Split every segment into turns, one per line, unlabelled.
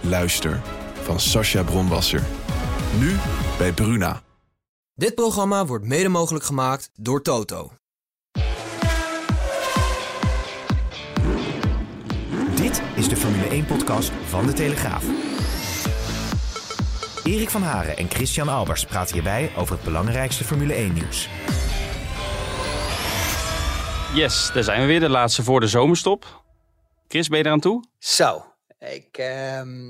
Luister van Sascha Bronwasser. Nu bij Bruna.
Dit programma wordt mede mogelijk gemaakt door Toto.
Dit is de Formule 1-podcast van De Telegraaf. Erik van Haren en Christian Albers praten hierbij over het belangrijkste Formule 1-nieuws.
Yes, daar zijn we weer. De laatste voor de zomerstop. Chris, ben je eraan toe?
Zo, ik, ehm,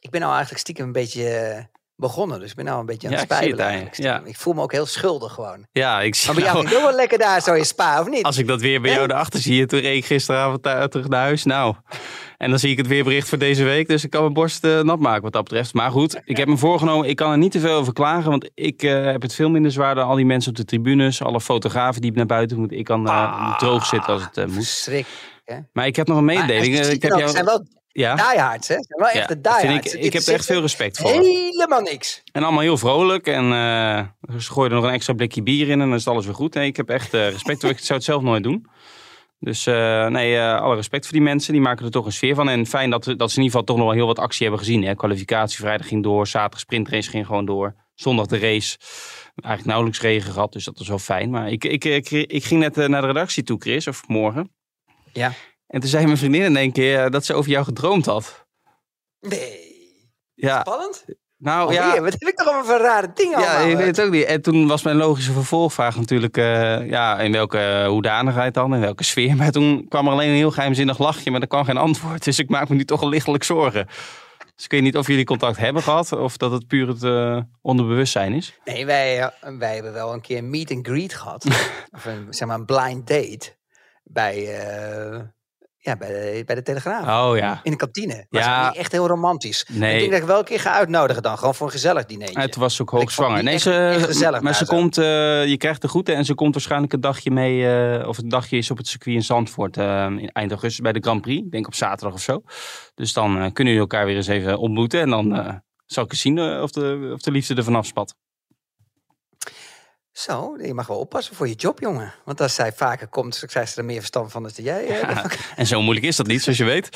ik ben nou eigenlijk stiekem een beetje eh, begonnen. Dus ik ben nou een beetje aan
Ja,
het
ik zie het
spijbelen. eigenlijk.
Ja.
Ik voel me ook heel schuldig gewoon.
Ja, ik zie
Maar bij jou
nou,
ging wel lekker daar zo in Spa, of niet?
Als ik dat weer bij jou erachter zie, toen reed ik gisteravond terug naar huis. Nou, en dan zie ik het weerbericht voor deze week. Dus ik kan mijn borst eh, nat maken wat dat betreft. Maar goed, ik heb me voorgenomen, ik kan er niet te veel over klagen. Want ik eh, heb het veel minder zwaar dan al die mensen op de tribunes. Alle fotografen die naar buiten moeten. Ik kan
Ah,
droog zitten als het moet.
Hè?
Maar ik heb nog een mededeling. ik heb jou...
Zijn wel
Ja,
diehards, hè? Zijn wel
ja, dat vind
diehards.
ik, ik heb er echt veel respect voor.
Helemaal niks.
En allemaal heel vrolijk. En eh ze gooien er nog een extra blikje bier in en dan is alles weer goed. Nee, ik heb echt eh, respect voor. Ik zou het zelf nooit doen. Dus eh, nee, alle respect voor die mensen. Die maken er toch een sfeer van. En fijn dat, dat ze in ieder geval toch nog wel heel wat actie hebben gezien. Hè. Kwalificatie vrijdag ging door. Zaterdag sprintrace ging gewoon door. Zondag de race. Eigenlijk nauwelijks regen gehad. Dus dat was wel fijn. Maar ik, ik, ik, ik ging net naar de redactie toe, Chris. Of morgen.
Ja.
En toen zei mijn vriendin in één keer eh, dat ze over jou gedroomd had.
Nee.
Ja,
Spannend.
nou
Oh,
ja.
wat heb ik toch allemaal voor rare dingen
Ja,
allemaal?
ik weet het ook niet. En toen was mijn logische vervolgvraag natuurlijk, eh, ja, in welke hoedanigheid dan, in welke sfeer. Maar toen kwam er alleen een heel geheimzinnig lachje, maar er kwam geen antwoord. Dus ik maak me nu toch een lichtelijk zorgen. Dus ik weet niet of jullie contact hebben gehad, of dat het puur het eh, onderbewustzijn is.
Nee, wij, wij hebben wel een keer een meet and greet gehad. of een, zeg maar een blind date. Bij, eh, ja, bij, de, bij de Telegraaf.
Oh ja.
In de kantine. Was
Ja.
niet echt heel romantisch.
Nee.
Ik denk dat ik wel een keer ga uitnodigen dan. Gewoon voor een gezellig diner.
Toen was ook hoogzwanger.
het
Nee, ze,
echt- gezellig
maar ze
zo.
komt, eh, je krijgt de groeten en ze komt waarschijnlijk een dagje mee, eh, of een dagje is op het circuit in Zandvoort eh, in eind augustus bij de Grand Prix. Ik denk op zaterdag of zo. Dus dan kunnen jullie elkaar weer eens even ontmoeten en dan zal ik eens zien of, de, of de liefde er vanaf spat.
Zo, je mag wel oppassen voor je job, jongen. Want als zij vaker komt, krijgt ze er meer verstand van dan jij.
Ja, en zo moeilijk is dat niet, zoals je weet.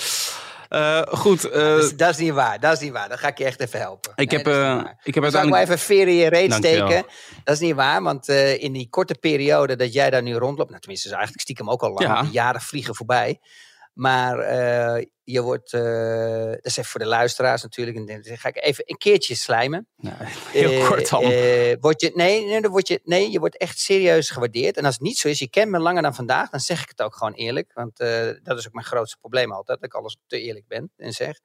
Eh, goed, eh,
dat, is, dat is niet waar, dat is niet waar. Dan ga ik je echt even helpen.
ik,
Nee,
heb,
waar.
ik heb
Dan zou ik wel
uiteindelijk...
even veer in je reet steken. Dat is niet waar, want in die korte periode dat jij daar nu rondloopt, nou tenminste is eigenlijk stiekem ook al lang,
Ja.
de jaren vliegen voorbij. Maar eh, je wordt, eh, dat is even voor de luisteraars natuurlijk, en dan ga ik even een keertje slijmen.
Heel
Eh,
kort dan.
word je, nee, nee, dan word je, nee, je wordt echt serieus gewaardeerd. En als het niet zo is, je kent me langer dan vandaag, dan zeg ik het ook gewoon eerlijk. Want dat is ook mijn grootste probleem altijd, dat ik alles te eerlijk ben en zeg.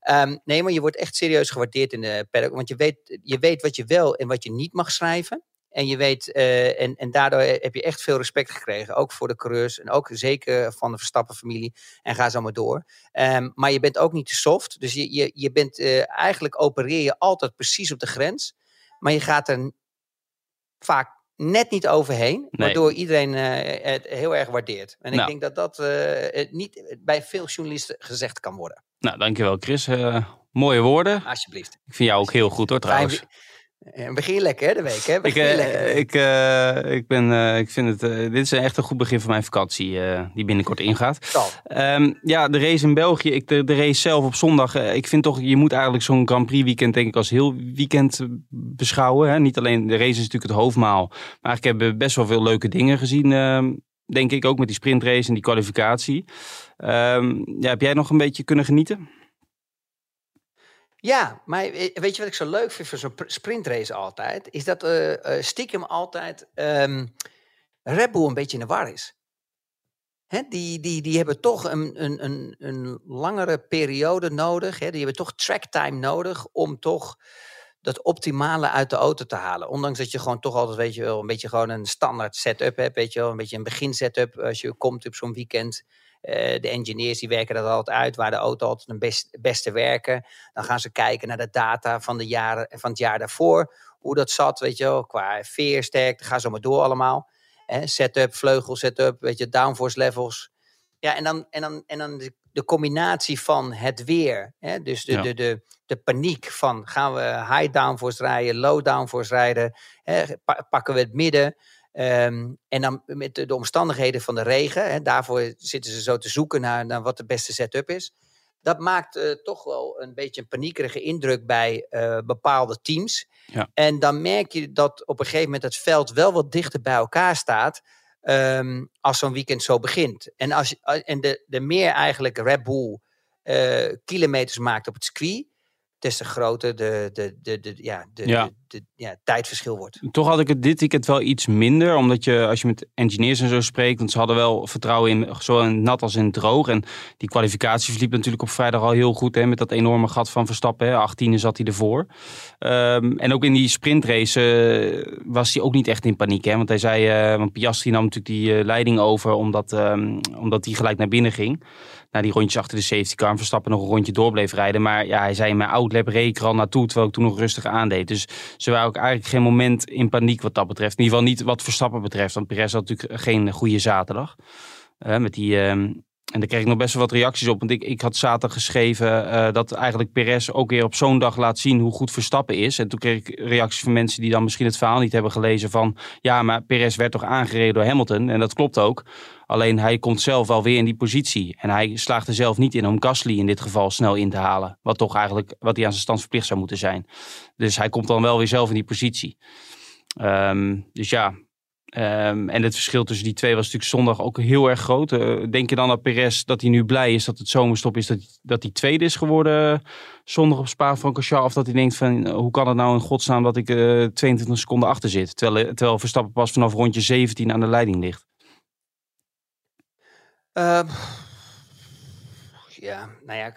Ehm, nee, maar je wordt echt serieus gewaardeerd in de paddock. Want je weet, je weet wat je wel en wat je niet mag schrijven. En je weet, eh, en, en daardoor heb je echt veel respect gekregen. Ook voor de coureurs en ook zeker van de Verstappen-familie. En ga zo maar door. Ehm, maar je bent ook niet te soft. Dus je, je, je bent eh, eigenlijk opereer je altijd precies op de grens. Maar je gaat er vaak net niet overheen.
Nee.
Waardoor iedereen eh, het heel erg waardeert. En ik
Nou.
denk dat dat niet bij veel journalisten gezegd kan worden.
Nou, dankjewel Chris. Mooie woorden.
Alsjeblieft.
Ik vind jou ook heel goed hoor trouwens.
Fijn, eh, begin lekker de week. Hè?
Ik,
Begin
eh,
lekker.
ik, eh, ik, ben, ik vind het, dit is echt een goed begin van mijn vakantie die binnenkort ingaat. Ehm, ja, de race in België, ik, de, de race zelf op zondag. ik vind toch, je moet eigenlijk zo'n Grand Prix weekend denk ik als heel weekend beschouwen. Hè? Niet alleen, de race is natuurlijk het hoofdmaal. Maar ik heb best wel veel leuke dingen gezien, ehm, denk ik. Ook met die sprintrace en die kwalificatie. Ehm, ja, heb jij nog een beetje kunnen genieten?
Ja, maar eh, weet je wat ik zo leuk vind voor zo'n pr- sprintrace altijd? Is dat eh, stiekem altijd ehm Red Bull een beetje in de war is. Hè, die, die, die hebben toch een, een, een, een langere periode nodig. Hè? Die hebben toch tracktime nodig om toch dat optimale uit de auto te halen. Ondanks dat je gewoon toch altijd, weet je wel, een beetje gewoon een standaard setup hebt. Weet je wel, een beetje een begin setup als je komt op zo'n weekend. De engineers die werken dat altijd uit, waar de auto altijd het best, beste werken. Dan gaan ze kijken naar de data van, de jaren, van het jaar daarvoor. Hoe dat zat, weet je wel, qua veersterkte, ga zo maar door allemaal. setup, vleugel setup, weet je, downforce levels. Ja, en dan, en dan, en dan de, de combinatie van het weer. Hè? Dus de, de, de, de paniek van gaan we high downforce rijden, low downforce rijden, hè? pakken we het midden. Ehm, en dan met de, omstandigheden van de regen, hè, daarvoor zitten ze zo te zoeken naar, naar wat de beste setup is. Dat maakt uh, toch wel een beetje een paniekerige indruk bij uh, bepaalde teams. Ja. En dan merk je dat op een gegeven moment het veld wel wat dichter bij elkaar staat. Um, als zo'n weekend zo begint. En, als, en de, de meer eigenlijk Red Bull uh, kilometers maakt op het circuit, des te groter de, de, de, de, ja, de, ja. de, ja, tijdverschil wordt.
Toch had ik het dit weekend wel iets minder. Omdat je, als je met engineers en zo spreekt, want ze hadden wel vertrouwen in zowel in nat als in het droog. En die kwalificatie verliep natuurlijk op vrijdag al heel goed. Hè, met dat enorme gat van Verstappen. 18 zat hij ervoor. Um, en ook in die sprintrace uh, was hij ook niet echt in paniek. Hè, want hij zei, uh, want Piastri nam natuurlijk die uh, leiding over omdat, um, omdat hij gelijk naar binnen ging na die rondjes achter de safety car. Verstappen nog een rondje door bleef rijden. Maar ja, hij zei mijn outlap reed er al naartoe, terwijl ik toen nog rustig aandeed. Dus ze waren ook eigenlijk geen moment in paniek wat dat betreft. In ieder geval niet wat Verstappen betreft. Want Perez had natuurlijk geen goede zaterdag. Met die, uh, en daar kreeg ik nog best wel wat reacties op. Want ik, ik had zaterdag geschreven uh, dat eigenlijk Perez ook weer op zo'n dag laat zien hoe goed Verstappen is. En toen kreeg ik reacties van mensen die dan misschien het verhaal niet hebben gelezen van... Ja, maar Perez werd toch aangereden door Hamilton? En dat klopt ook. Alleen hij komt zelf wel weer in die positie. En hij slaagt er zelf niet in om Gasly in dit geval snel in te halen. Wat toch eigenlijk wat hij aan zijn stand verplicht zou moeten zijn. Dus hij komt dan wel weer zelf in die positie. Um, dus ja, Um, en het verschil tussen die twee was natuurlijk zondag ook heel erg groot. Uh, denk je dan dat Perez dat hij nu blij is dat het zomerstop is, dat, dat hij tweede is geworden zondag op Spa-Francorchamps? Of dat hij denkt van, uh, hoe kan het nou in godsnaam dat ik uh, 22 seconden achter zit? Terwijl, terwijl Verstappen pas vanaf rondje 17 aan de leiding ligt.
Uh, ja, nou ja,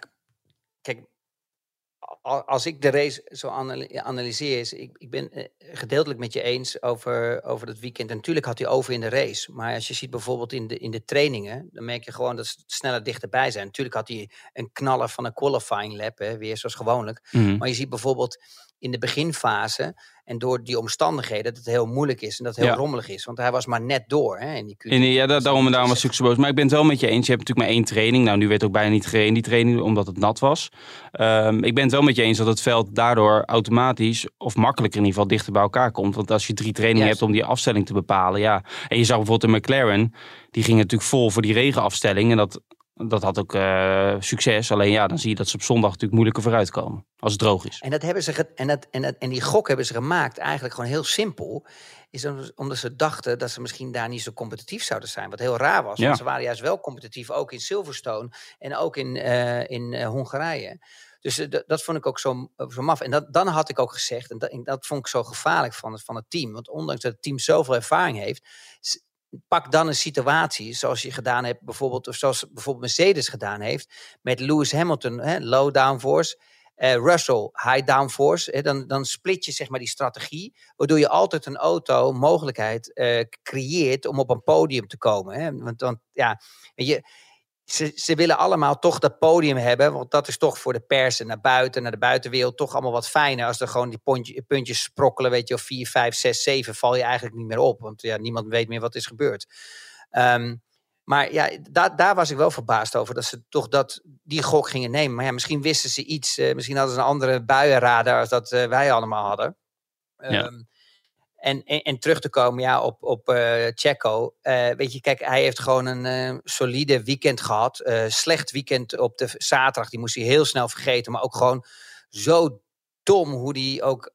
als ik de race zo analyseer, is, ik, ik ben eh, gedeeltelijk met je eens over, over dat weekend. En natuurlijk had hij over in de race. Maar als je ziet bijvoorbeeld in de, in de trainingen, dan merk je gewoon dat ze sneller dichterbij zijn. Natuurlijk had hij een knaller van een qualifying lap, hè, weer zoals gewoonlijk. Mhm. Maar je ziet bijvoorbeeld in de beginfase en door die omstandigheden dat het heel moeilijk is en dat het heel rommelig is. Want hij was maar net door. Hè, in die
in, ja, daar, daarom, daarom was ik zo boos. Maar ik ben het wel met je eens. Je hebt natuurlijk maar één training. Nou, nu werd ook bijna niet gereden die training, omdat het nat was. Um, ik ben het wel met je eens dat het veld daardoor automatisch, of makkelijker in ieder geval, dichter bij elkaar komt. Want als je drie trainingen hebt om die afstelling te bepalen, ja. En je zag bijvoorbeeld de McLaren, die ging natuurlijk vol voor die regenafstelling. En dat dat had ook uh, succes. Alleen ja, dan zie je dat ze op zondag natuurlijk moeilijker vooruitkomen. Als het droog is.
En, dat hebben ze en, dat, en, dat, en die gok hebben ze gemaakt eigenlijk gewoon heel simpel. Is omdat ze dachten dat ze misschien daar niet zo competitief zouden zijn. Wat heel raar was. Ja. Want ze waren juist wel competitief. Ook in Silverstone. En ook in, uh, in uh, Hongarije. Dus dat vond ik ook zo, zo maf. En dat, dan had ik ook gezegd, en dat, dat vond ik zo gevaarlijk van van het team. Want ondanks dat het team zoveel ervaring heeft, pak dan een situatie zoals je gedaan hebt, bijvoorbeeld, of zoals bijvoorbeeld Mercedes gedaan heeft, met Lewis Hamilton, hè, low downforce. Uh, Russell, high downforce. Hè, dan, dan split je zeg maar die strategie, waardoor je altijd een auto mogelijkheid uh, creëert om op een podium te komen. Hè. Want, want ja, je, ze, ze willen allemaal toch dat podium hebben. Want dat is toch voor de pers en naar buiten, naar de buitenwereld, toch allemaal wat fijner. Als er gewoon die puntje, puntjes sprokkelen, weet je, of 4, 5, 6, 7, val je eigenlijk niet meer op. Want ja, niemand weet meer wat is gebeurd. Um, maar ja, daar, daar was ik wel verbaasd over. Dat ze toch dat, die gok gingen nemen. Maar ja, misschien wisten ze iets. Uh, misschien hadden ze een andere buienradar als dat uh, wij allemaal hadden. Ja. En, en, terug te komen ja, op, op uh, Checo. Uh, weet je, kijk, hij heeft gewoon een uh, solide weekend gehad. slecht weekend op de zaterdag. Die moest hij heel snel vergeten. Maar ook gewoon zo dom hoe die ook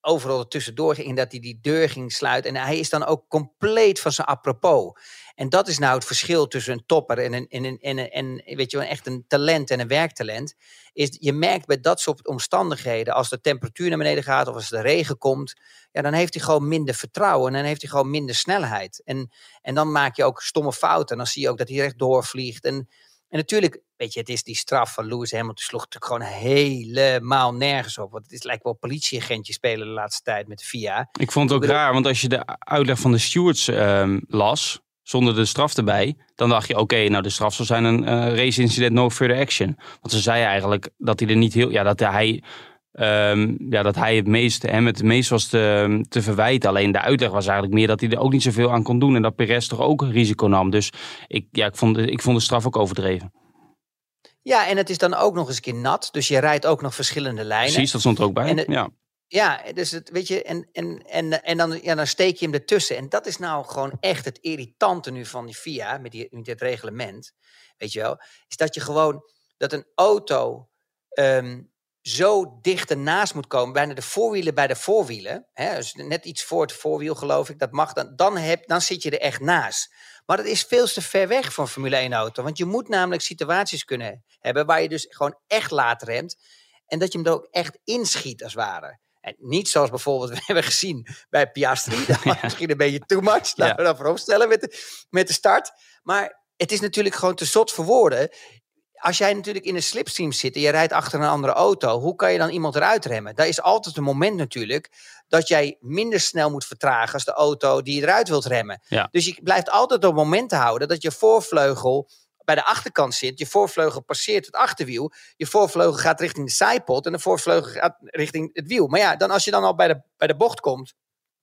overal tussendoor ging. Dat hij die deur ging sluiten. En hij is dan ook compleet van zijn apropos. En dat is nou het verschil tussen een topper en, een, en, een, en, en weet je, echt een talent en een werktalent. Is je merkt bij dat soort omstandigheden, als de temperatuur naar beneden gaat of als de regen komt, ja, dan heeft hij gewoon minder vertrouwen en dan heeft hij gewoon minder snelheid. En, en dan maak je ook stomme fouten. En dan zie je ook dat hij recht doorvliegt. En, en natuurlijk, weet je, het is die straf van Lewis Hamilton sloeg natuurlijk gewoon helemaal nergens op. Want het is lijkt wel politieagentje spelen de laatste tijd met de FIA.
Ik vond het ook raar, want als je de uitleg van de stewards um, las, zonder de straf erbij, dan dacht je, oké, nou de straf zal zijn een uh, race incident no further action. Want ze zei eigenlijk dat hij er niet heel, ja, dat hij, um, ja, dat hij het meest, hem het meest was te, te verwijten. Alleen de uitleg was eigenlijk meer dat hij er ook niet zoveel aan kon doen en dat Perez toch ook een risico nam. Dus ik, ja, ik, vond, ik vond de straf ook overdreven.
Ja, en het is dan ook nog eens een keer nat. Dus je rijdt ook nog verschillende lijnen.
Precies, dat stond er ook bij. ja.
Ja, dus het, weet je, en, en, en, en dan, ja, dan steek je hem ertussen. En dat is nou gewoon echt het irritante nu van die FIA, met, die, met dit reglement, weet je wel, is dat je gewoon, dat een auto um, zo dicht ernaast moet komen, bijna de voorwielen bij de voorwielen, hè, dus net iets voor het voorwiel geloof ik, dat mag dan, dan, heb, dan zit je er echt naast. Maar dat is veel te ver weg van Formule 1 auto, want je moet namelijk situaties kunnen hebben waar je dus gewoon echt laat remt en dat je hem er ook echt inschiet als het ware. En niet zoals bijvoorbeeld we hebben gezien bij Piastri. Dat was misschien een beetje too much. Laten we dat vooropstellen met de, met de start. Maar het is natuurlijk gewoon te zot voor woorden. Als jij natuurlijk in een slipstream zit en je rijdt achter een andere auto, hoe kan je dan iemand eruit remmen? Daar is altijd een moment natuurlijk dat jij minder snel moet vertragen als de auto die je eruit wilt remmen. Dus je blijft altijd op momenten houden dat je voorvleugel bij de achterkant zit. Je voorvleugel passeert het achterwiel. Je voorvleugel gaat richting de zijpot. En de voorvleugel gaat richting het wiel. Maar ja, dan als je dan al bij de, bij de bocht komt.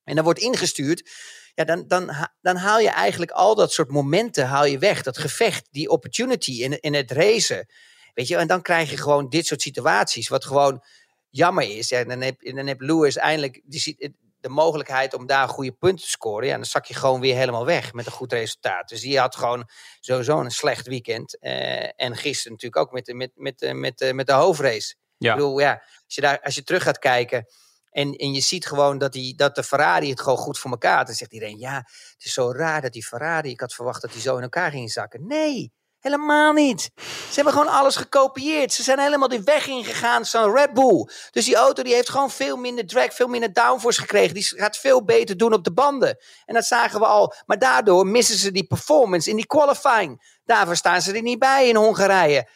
En dan wordt ingestuurd. Ja, dan, dan, dan haal je eigenlijk al dat soort momenten haal je weg. Dat gevecht, die opportunity in, in het racen. Weet je, en dan krijg je gewoon dit soort situaties. Wat gewoon jammer is. Ja, dan, heb, dan heb Lewis eindelijk. Die, de mogelijkheid om daar goede punten te scoren, ja, dan zak je gewoon weer helemaal weg met een goed resultaat. Dus die had gewoon sowieso een slecht weekend. Uh, en gisteren natuurlijk ook met, met, met, met, met, met de hoofdrace. Ja. Ik bedoel, ja, als je, daar, als je terug gaat kijken en, en je ziet gewoon dat, die, dat de Ferrari het gewoon goed voor elkaar had, dan zegt iedereen, ja, het is zo raar dat die Ferrari, ik had verwacht dat die zo in elkaar ging zakken. Nee, Helemaal niet. Ze hebben gewoon alles gekopieerd. Ze zijn helemaal die weg ingegaan zo'n Red Bull. Dus die auto die heeft gewoon veel minder drag, veel minder downforce gekregen. Die gaat veel beter doen op de banden. En dat zagen we al. Maar daardoor missen ze die performance in die qualifying. Daarvoor staan ze er niet bij in Hongarije.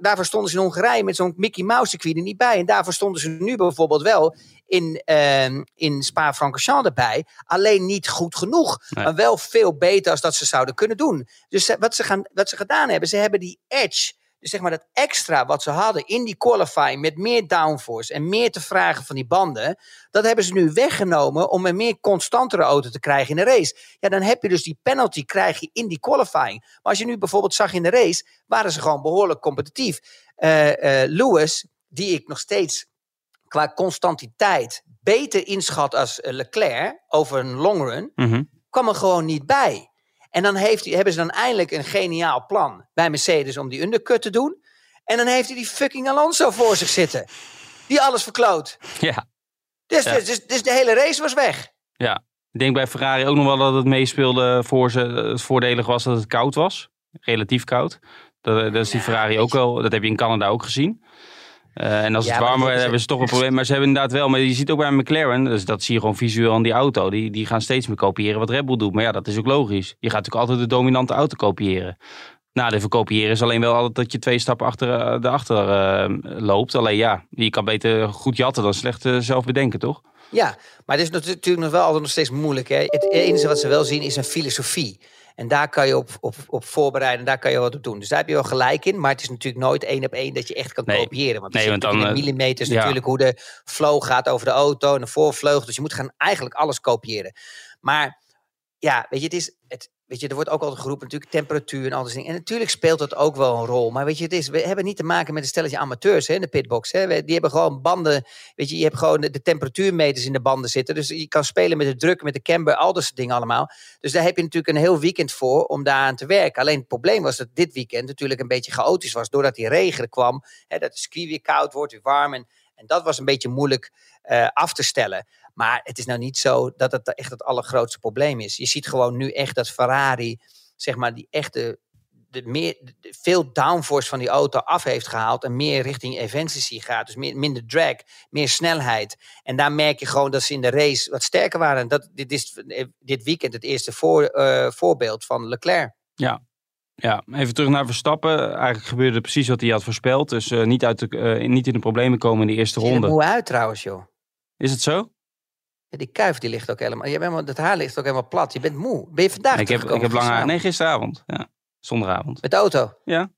Daarvoor, stonden ze in Hongarije met zo'n Mickey Mouse circuit er niet bij. En daarvoor stonden ze nu bijvoorbeeld wel in, uh, in Spa-Francorchamps erbij. Alleen niet goed genoeg. Maar wel veel beter als dat ze zouden kunnen doen. Dus wat ze, gaan, wat ze gedaan hebben, ze hebben die edge dus zeg maar dat extra wat ze hadden in die qualifying met meer downforce en meer te vragen van die banden, dat hebben ze nu weggenomen om een meer constantere auto te krijgen in de race. Ja, dan heb je dus die penalty krijg je in die qualifying. Maar als je nu bijvoorbeeld zag in de race, waren ze gewoon behoorlijk competitief. Uh, uh, Lewis, die ik nog steeds qua constantiteit beter inschat als eh, Leclerc over een long run, mhm. kwam er gewoon niet bij. En dan heeft hij, hebben ze dan eindelijk een geniaal plan bij Mercedes om die undercut te doen. En dan heeft hij die fucking Alonso voor zich zitten. Die alles verkloot.
Ja.
Dus, Dus, dus, dus de hele race was weg.
Ja. Ik denk bij Ferrari ook nog wel dat het meespeelde voor ze. Het voordelig was dat het koud was. Relatief koud. Dat, dat is die Ferrari ook wel. Dat heb je in Canada ook gezien. Uh, en als het warmer wordt, hebben ze toch een probleem. Maar ze hebben inderdaad wel. Maar je ziet ook bij McLaren, dus dat zie je gewoon visueel aan die auto. Die, die gaan steeds meer kopiëren wat Red Bull doet. Maar ja, dat is ook logisch. Je gaat natuurlijk altijd de dominante auto kopiëren. Nou, de verkopiëren is alleen wel altijd dat je twee stappen achter, uh, de achter uh, loopt. Alleen ja, je kan beter goed jatten dan slecht zelf bedenken, toch?
Ja, maar het is natuurlijk nog wel altijd nog steeds moeilijk. Hè? Het enige wat ze wel zien is een filosofie. En daar kan je op, op, op voorbereiden, daar kan je wat op doen. Dus daar heb je wel gelijk in. Maar het is natuurlijk nooit één op één dat je echt kan kopiëren. Want, nee, want dan, in eh, millimeters natuurlijk hoe de flow gaat over de auto en de voorvleugel. Dus je moet gaan eigenlijk alles kopiëren. Maar ja, weet je, het is, het, Weet je, er wordt ook altijd geroepen natuurlijk temperatuur en al die dingen. En natuurlijk speelt dat ook wel een rol. Maar weet je, het is, we hebben niet te maken met een stelletje amateurs hè, in de pitbox. Hè. Die hebben gewoon banden. Weet je, je hebt gewoon de, temperatuurmeters in de banden zitten. Dus je kan spelen met de druk, met de camber, al dat soort dingen allemaal. Dus daar heb je natuurlijk een heel weekend voor om daaraan te werken. Alleen het probleem was dat dit weekend natuurlijk een beetje chaotisch was. Doordat die regen kwam. Hè, dat de ski weer koud wordt, weer warm. En, en dat was een beetje moeilijk uh, af te stellen. Maar het is nou niet zo dat het echt het allergrootste probleem is. Je ziet gewoon nu echt dat Ferrari, zeg maar, die echte. De meer, de, veel downforce van die auto af heeft gehaald en meer richting efficiency gaat. Dus meer, minder drag, meer snelheid. En daar merk je gewoon dat ze in de race wat sterker waren. Dat, dit is dit weekend het eerste voor, uh, voorbeeld van Leclerc.
Ja, ja, even terug naar Verstappen. Eigenlijk gebeurde precies wat hij had voorspeld. Dus uh, niet, uit de, uh, niet in de problemen komen in de eerste ronde.
Hoe uit trouwens, joh.
Is het zo?
Ja, die kuif die ligt ook helemaal. Je bent helemaal dat haar ligt ook helemaal plat. Je bent moe. Ben je vandaag
ik heb, ik heb lang haar. Nee, gisteravond. Ja, zondagavond.
Met de auto?
Ja.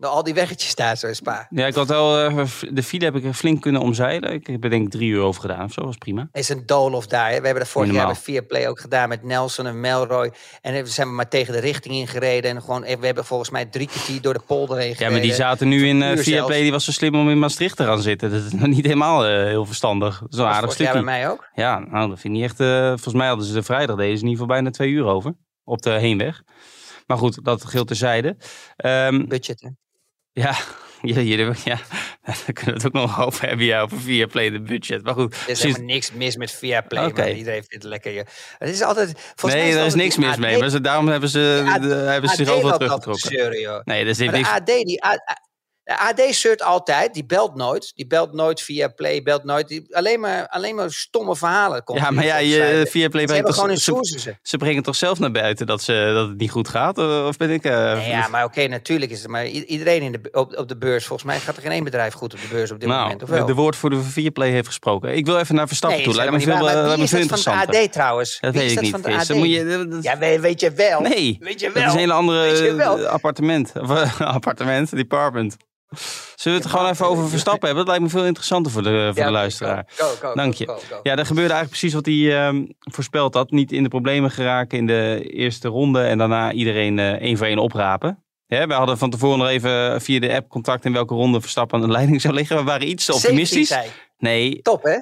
Door al die weggetjes daar zo in Spa.
Ja, ik had wel, eh, de file heb ik flink kunnen omzeilen. Ik heb er denk ik drie uur over gedaan of zo, was prima.
is een doolhof daar. Hè. We hebben dat vorig jaar
normaal.
met Viaplay ook gedaan met Nelson en Melroy. En we zijn we maar tegen de richting ingereden. En gewoon, we hebben volgens mij drie kwartier door de polder heen
Ja,
gereden.
maar die zaten nu in eh
uur
Viaplay, die was zo slim om in Maastricht te gaan zitten. Dat is nog niet helemaal eh, heel verstandig. Zo'n aardig
vorig jaar bij
stukje.
mij ook.
Ja, nou, dat vind ik niet echt... eh, volgens mij hadden ze de vrijdag, deden ze in ieder geval bijna twee uur over. Op de heenweg. Maar goed, dat geldt terzijde. Ehm
Budget, hè.
Ja, ja, ja, ja, daar kunnen we het ook nog over hebben. Ja, over Viaplay, de budget. Maar goed,
Er is helemaal niks mis met Viaplay.
Oké.
maar Iedereen vindt het lekker. Het is altijd... Volgens
nee,
is
daar
het
is niks mis
AD
mee. Maar ze, daarom hebben ze, de- hebben ze zich overal teruggetrokken.
zeuren.
Nee, dat
de
niks...
AD, die, de AD zeurt altijd, die belt nooit. Die belt nooit via Play, belt nooit. Die, alleen, maar, alleen maar stomme verhalen. komt
Ja, maar ja, je,
zijde.
Viaplay
Ze
brengt toch...
gewoon
ze-. Ze brengen toch zelf naar buiten dat, ze, dat het niet goed gaat? Eh, Of ben ik... eh,
Nee, ja, maar oké, natuurlijk is het. Maar iedereen in de, op, op de beurs, volgens mij gaat er geen één bedrijf goed op de beurs op dit
nou,
moment. Of wel?
de woordvoerder van Viaplay heeft gesproken. Ik wil even naar Verstappen
nee,
toe. Lijkt me veel,
waar.
eh,
Maar
lijkt me
wie is
veel
dat van de. AD trouwens?
Dat weet ik
dat
niet,
van de
Chris.
AD?
Dan moet je, dat-
Ja, weet, je wel.
nee,
Weet je
dat
wel.
is een hele andere appartement. Appartement, department. Zullen we het gewoon even over Verstappen hebben? Dat lijkt me veel interessanter voor de, voor
Ja,
de luisteraar. Dank je. Ja, er gebeurde eigenlijk precies wat hij ehm, voorspeld had. Niet in de problemen geraken in de eerste ronde en daarna iedereen eh, één voor één oprapen. Hè, we hadden van tevoren nog even via de app contact in welke ronde Verstappen aan de leiding zou liggen. We waren iets te
17
optimistisch. Nee,
Top, hè?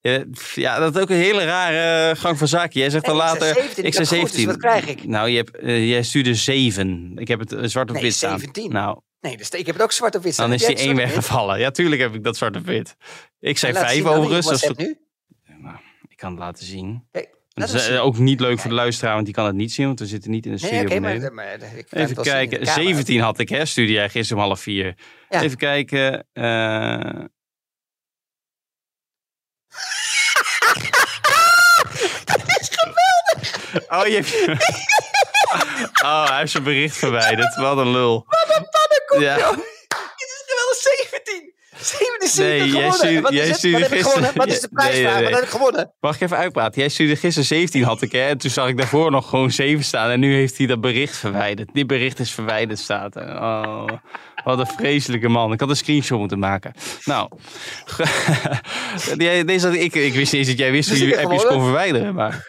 eh, ja, dat is ook een hele rare eh, gang van zaken. Jij zegt dan later...
zei 17,
ik zei
dacht, goed,
17.
dus wat krijg ik?
Nou, je hebt, jij stuurde 7. Ik heb het zwart op wit staan.
17.
Nou,
Nee, dus ik heb het ook zwart op wit
dan is
Heb
die één weggevallen. Ja, tuurlijk heb ik dat zwart op wit. Ik zei
Laat
5
zien aan wie
overigens. Dat is-
WhatsApp nu?
ik kan het laten zien. Dat is eh, ook niet leuk voor de luisteraar, want die kan het niet zien, want we zitten niet in de
Nee,
studio
maar, maar, het
Even kijken,
camera.
17 had ik, hè? Stuurde jij gisteren om half vier.
Ja.
Even kijken. eh Oh, je hebt... Oh, hij heeft zijn bericht verwijderd. Wat een lul. Ja.
Dit is wel 17. 17
Nee, jij
gewonnen. Wat is
jij
het?
stuurde
Wat ik
gisteren-
gewonnen? Wat is de
Ja, nee,
Wat heb ik gewonnen?
Mag ik even uitpraten? Jij stuurde gisteren 17 had ik, hè? En toen zag ik daarvoor nog gewoon 7 staan. En nu heeft hij dat bericht verwijderd. Dit bericht is verwijderd, staat er. Oh, wat een vreselijke man. Ik had een screenshot moeten maken. Nou, deze, ik, ik wist niet eens dat jij wist hoe
Dus
je appjes kon verwijderen. Maar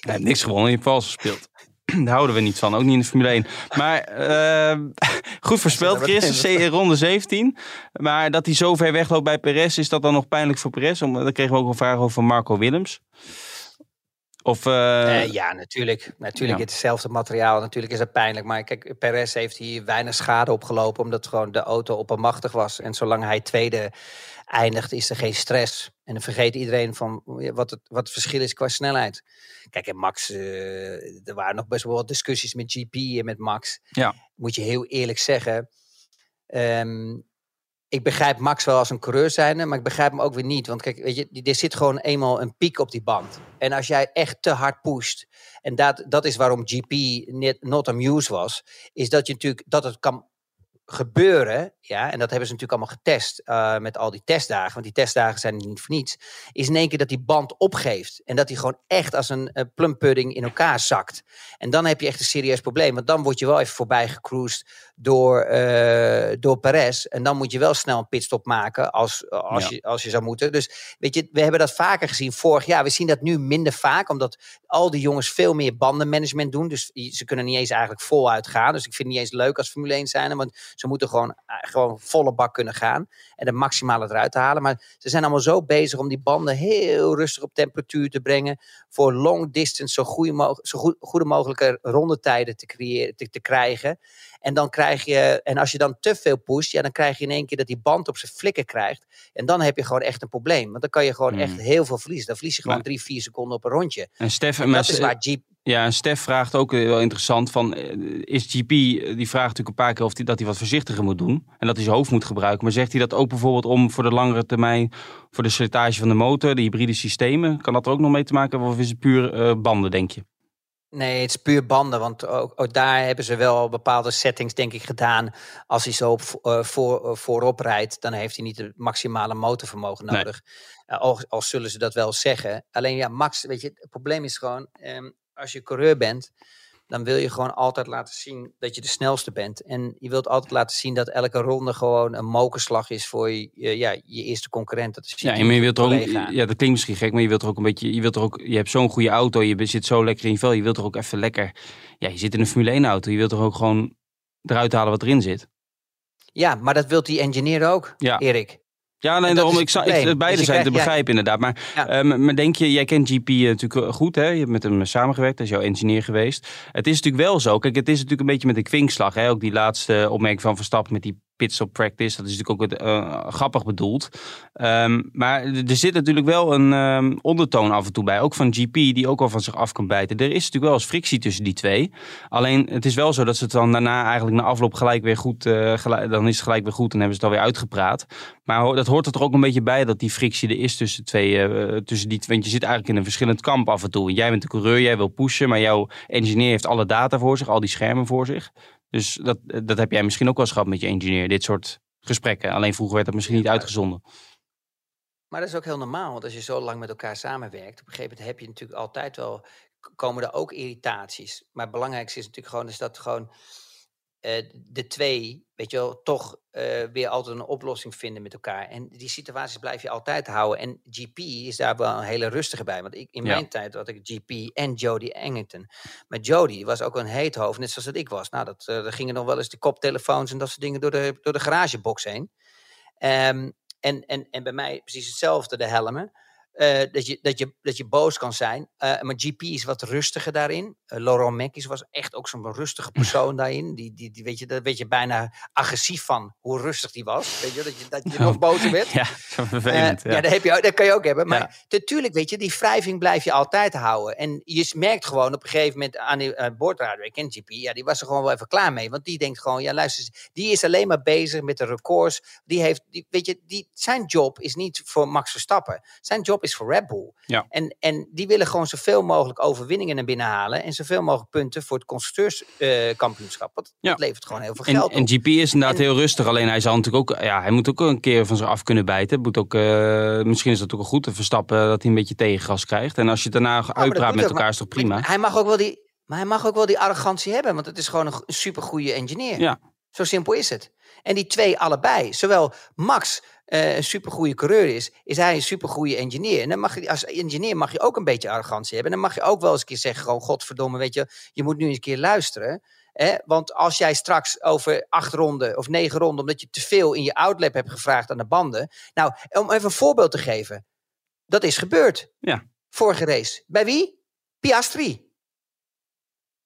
hij heeft niks gewonnen, je hebt vals gespeeld. Daar houden we niet van, ook niet in de Formule 1. Maar eh, goed voorspeld, Chris. C- ronde 17. Maar dat hij zo ver wegloopt bij Perez, is dat dan nog pijnlijk voor Perez? Om, daar kregen we ook een vraag over Marco Willems. Of, eh,
Eh, ja, natuurlijk. Natuurlijk,
ja.
hetzelfde materiaal. Natuurlijk is het pijnlijk. Maar kijk, Perez heeft hier weinig schade opgelopen. Omdat gewoon de auto oppermachtig was. En zolang hij tweede eindigt, is er geen stress. En dan vergeet iedereen van wat het, wat het verschil is qua snelheid. Kijk, en Max, eh, er waren nog best wel wat discussies met GP en met Max.
Ja.
Moet je heel eerlijk zeggen. Ehm, ik begrijp Max wel als een coureur zijnde, maar ik begrijp hem ook weer niet. Want kijk, weet je, er zit gewoon eenmaal een piek op die band. En als jij echt te hard pusht, en dat, dat is waarom GP net not amused was, is dat je natuurlijk dat het kan gebeuren, ja, en dat hebben ze natuurlijk allemaal getest eh, met al die testdagen, want die testdagen zijn niet voor niets, is in één keer dat die band opgeeft en dat die gewoon echt als een uh, plumpudding in elkaar zakt. En dan heb je echt een serieus probleem, want dan word je wel even voorbij gecruised door, eh, door Perez en dan moet je wel snel een pitstop maken als, als,
Ja.
je, als je zou moeten. Dus weet je, we hebben dat vaker gezien vorig jaar. We zien dat nu minder vaak, omdat al die jongens veel meer bandenmanagement doen. Dus ze kunnen niet eens eigenlijk voluit gaan. Dus ik vind het niet eens leuk als Formule 1 zijn, want ze moeten gewoon, eh, gewoon volle bak kunnen gaan en de maximale eruit te halen. Maar ze zijn allemaal zo bezig om die banden heel rustig op temperatuur te brengen. Voor long distance zo, goede, mo- zo goed, goede mogelijke rondetijden te, creëren, te, te krijgen. En dan krijg je, en als je dan te veel pusht, ja, dan krijg je in één keer dat die band op zijn flikken krijgt. En dan heb je gewoon echt een probleem. Want dan kan je gewoon
Hmm.
echt heel veel verliezen. Dan verlies je gewoon
Maar-
drie, vier seconden op een rondje.
en Stef,
En
maar
dat is waar Jeep.
Ja, en Stef vraagt ook eh, wel interessant van, eh, is GP, eh, die vraagt natuurlijk een paar keer of die, dat hij wat voorzichtiger moet doen. En dat hij zijn hoofd moet gebruiken. Maar zegt hij dat ook bijvoorbeeld om voor de langere termijn, voor de slijtage van de motor, de hybride systemen, kan dat er ook nog mee te maken hebben? Of is het puur banden, denk je?
Nee, het is puur banden, want ook, ook daar hebben ze wel bepaalde settings, denk ik, gedaan. Als hij zo uh, voor, uh, voorop rijdt, dan heeft hij niet het maximale motorvermogen nodig. Nee. Uh, al, al, zullen ze dat wel zeggen. Alleen ja, Max, weet je, het probleem is gewoon, um, als je coureur bent, dan wil je gewoon altijd laten zien dat je de snelste bent. En je wilt altijd laten zien dat elke ronde gewoon een mokerslag is voor je, ja, je eerste concurrent. Dat is
ja, en je wilt er ook, ja, dat klinkt misschien gek, maar je wilt er ook een beetje, je wilt er ook, je hebt zo'n goede auto, je zit zo lekker in je vel, je wilt er ook even lekker, ja, je zit in een Formule 1 auto, je wilt er ook gewoon eruit halen wat erin zit.
Ja, maar dat wilt die engineer ook, ja. Erik.
Ja, nee, daarom, ik, ik, beide dus zijn te begrijpen ja. inderdaad. Maar, ja. uh, maar denk je, jij kent GP natuurlijk goed, hè? Je hebt met hem samengewerkt, hij is jouw engineer geweest. Het is natuurlijk wel zo, kijk, het is natuurlijk een beetje met de kwinkslag, hè? Ook die laatste opmerking van Verstappen met die pitstop practice. Dat is natuurlijk ook uh, grappig bedoeld. Um, maar er zit natuurlijk wel een um, ondertoon af en toe bij. Ook van GP, die ook al van zich af kan bijten. Er is natuurlijk wel eens frictie tussen die twee. Alleen het is wel zo dat ze het dan daarna eigenlijk na afloop gelijk weer goed... Uh, gelijk, dan is het gelijk weer goed en hebben ze het alweer uitgepraat. Maar dat hoort er ook een beetje bij dat die frictie er is tussen, twee, uh, tussen die twee. Want je zit eigenlijk in een verschillend kamp af en toe. Jij bent de coureur, jij wil pushen. Maar jouw engineer heeft alle data voor zich, al die schermen voor zich. Dus dat, dat heb jij misschien ook wel eens gehad met je engineer, dit soort gesprekken. Alleen vroeger werd dat misschien niet uitgezonden.
Maar dat is ook heel normaal, want als je zo lang met elkaar samenwerkt, op een gegeven moment heb je natuurlijk altijd wel, komen er ook irritaties. Maar het belangrijkste is natuurlijk gewoon, is dat gewoon de twee, weet je wel, toch uh, weer altijd een oplossing vinden met elkaar. En die situaties blijf je altijd houden. En GP is daar wel een hele rustige bij. Want ik, in ja. mijn tijd had ik GP en Jody Engington. Maar Jody was ook een heet hoofd, net zoals dat ik was. Nou, dat, uh, er gingen nog wel eens de koptelefoons en dat soort dingen door de, door de garagebox heen. Um, en, en, en bij mij precies hetzelfde, de helmen. Uh, dat, je, dat, je, dat je boos kan zijn. Uh, maar GP is wat rustiger daarin. Uh, Laurent Mekies was echt ook zo'n rustige persoon daarin. Die, die, die, weet je, daar weet je bijna agressief van hoe rustig die was. Weet je, dat je, dat je nog boos werd.
Ja, zo vervelend.
ja, ja dat, heb je, dat kan je ook hebben. Maar ja. natuurlijk, weet je, die wrijving blijf je altijd houden. En je merkt gewoon op een gegeven moment aan die boordradio, ik ken GP, ja, die was er gewoon wel even klaar mee. Want die denkt gewoon, ja luister, die is alleen maar bezig met de records. Die heeft, die, weet je, die, zijn job is niet voor Max Verstappen. Zijn job is voor Red Bull.
Ja.
En, en die willen gewoon zoveel mogelijk overwinningen naar binnen halen. En zoveel mogelijk punten voor het constructeurskampioenschap. Uh,
ja.
dat levert gewoon heel veel geld
en,
op.
En GP is inderdaad en, heel rustig. Alleen hij zal natuurlijk ook, ja, hij moet ook een keer van zich af kunnen bijten. Moet ook, uh, misschien is dat ook wel goed te verstappen dat hij een beetje tegengas krijgt. En als je daarna oh, uitpraat met elkaar, is toch prima.
Hij mag ook wel die, maar hij mag ook wel die arrogantie hebben. Want het is gewoon een supergoeie engineer.
Ja.
Zo simpel is het. En die twee allebei, zowel Max uh, een supergoeie coureur is, is hij een supergoeie engineer. En dan mag je, als engineer mag je ook een beetje arrogantie hebben. En dan mag je ook wel eens een keer zeggen, gewoon godverdomme, weet je, je moet nu eens een keer luisteren. Hè? Want als jij straks over acht ronden of negen ronden, omdat je te veel in je outlap hebt gevraagd aan de banden. Nou, om even een voorbeeld te geven. Dat is gebeurd.
Ja.
Vorige race. Bij wie? Piastri.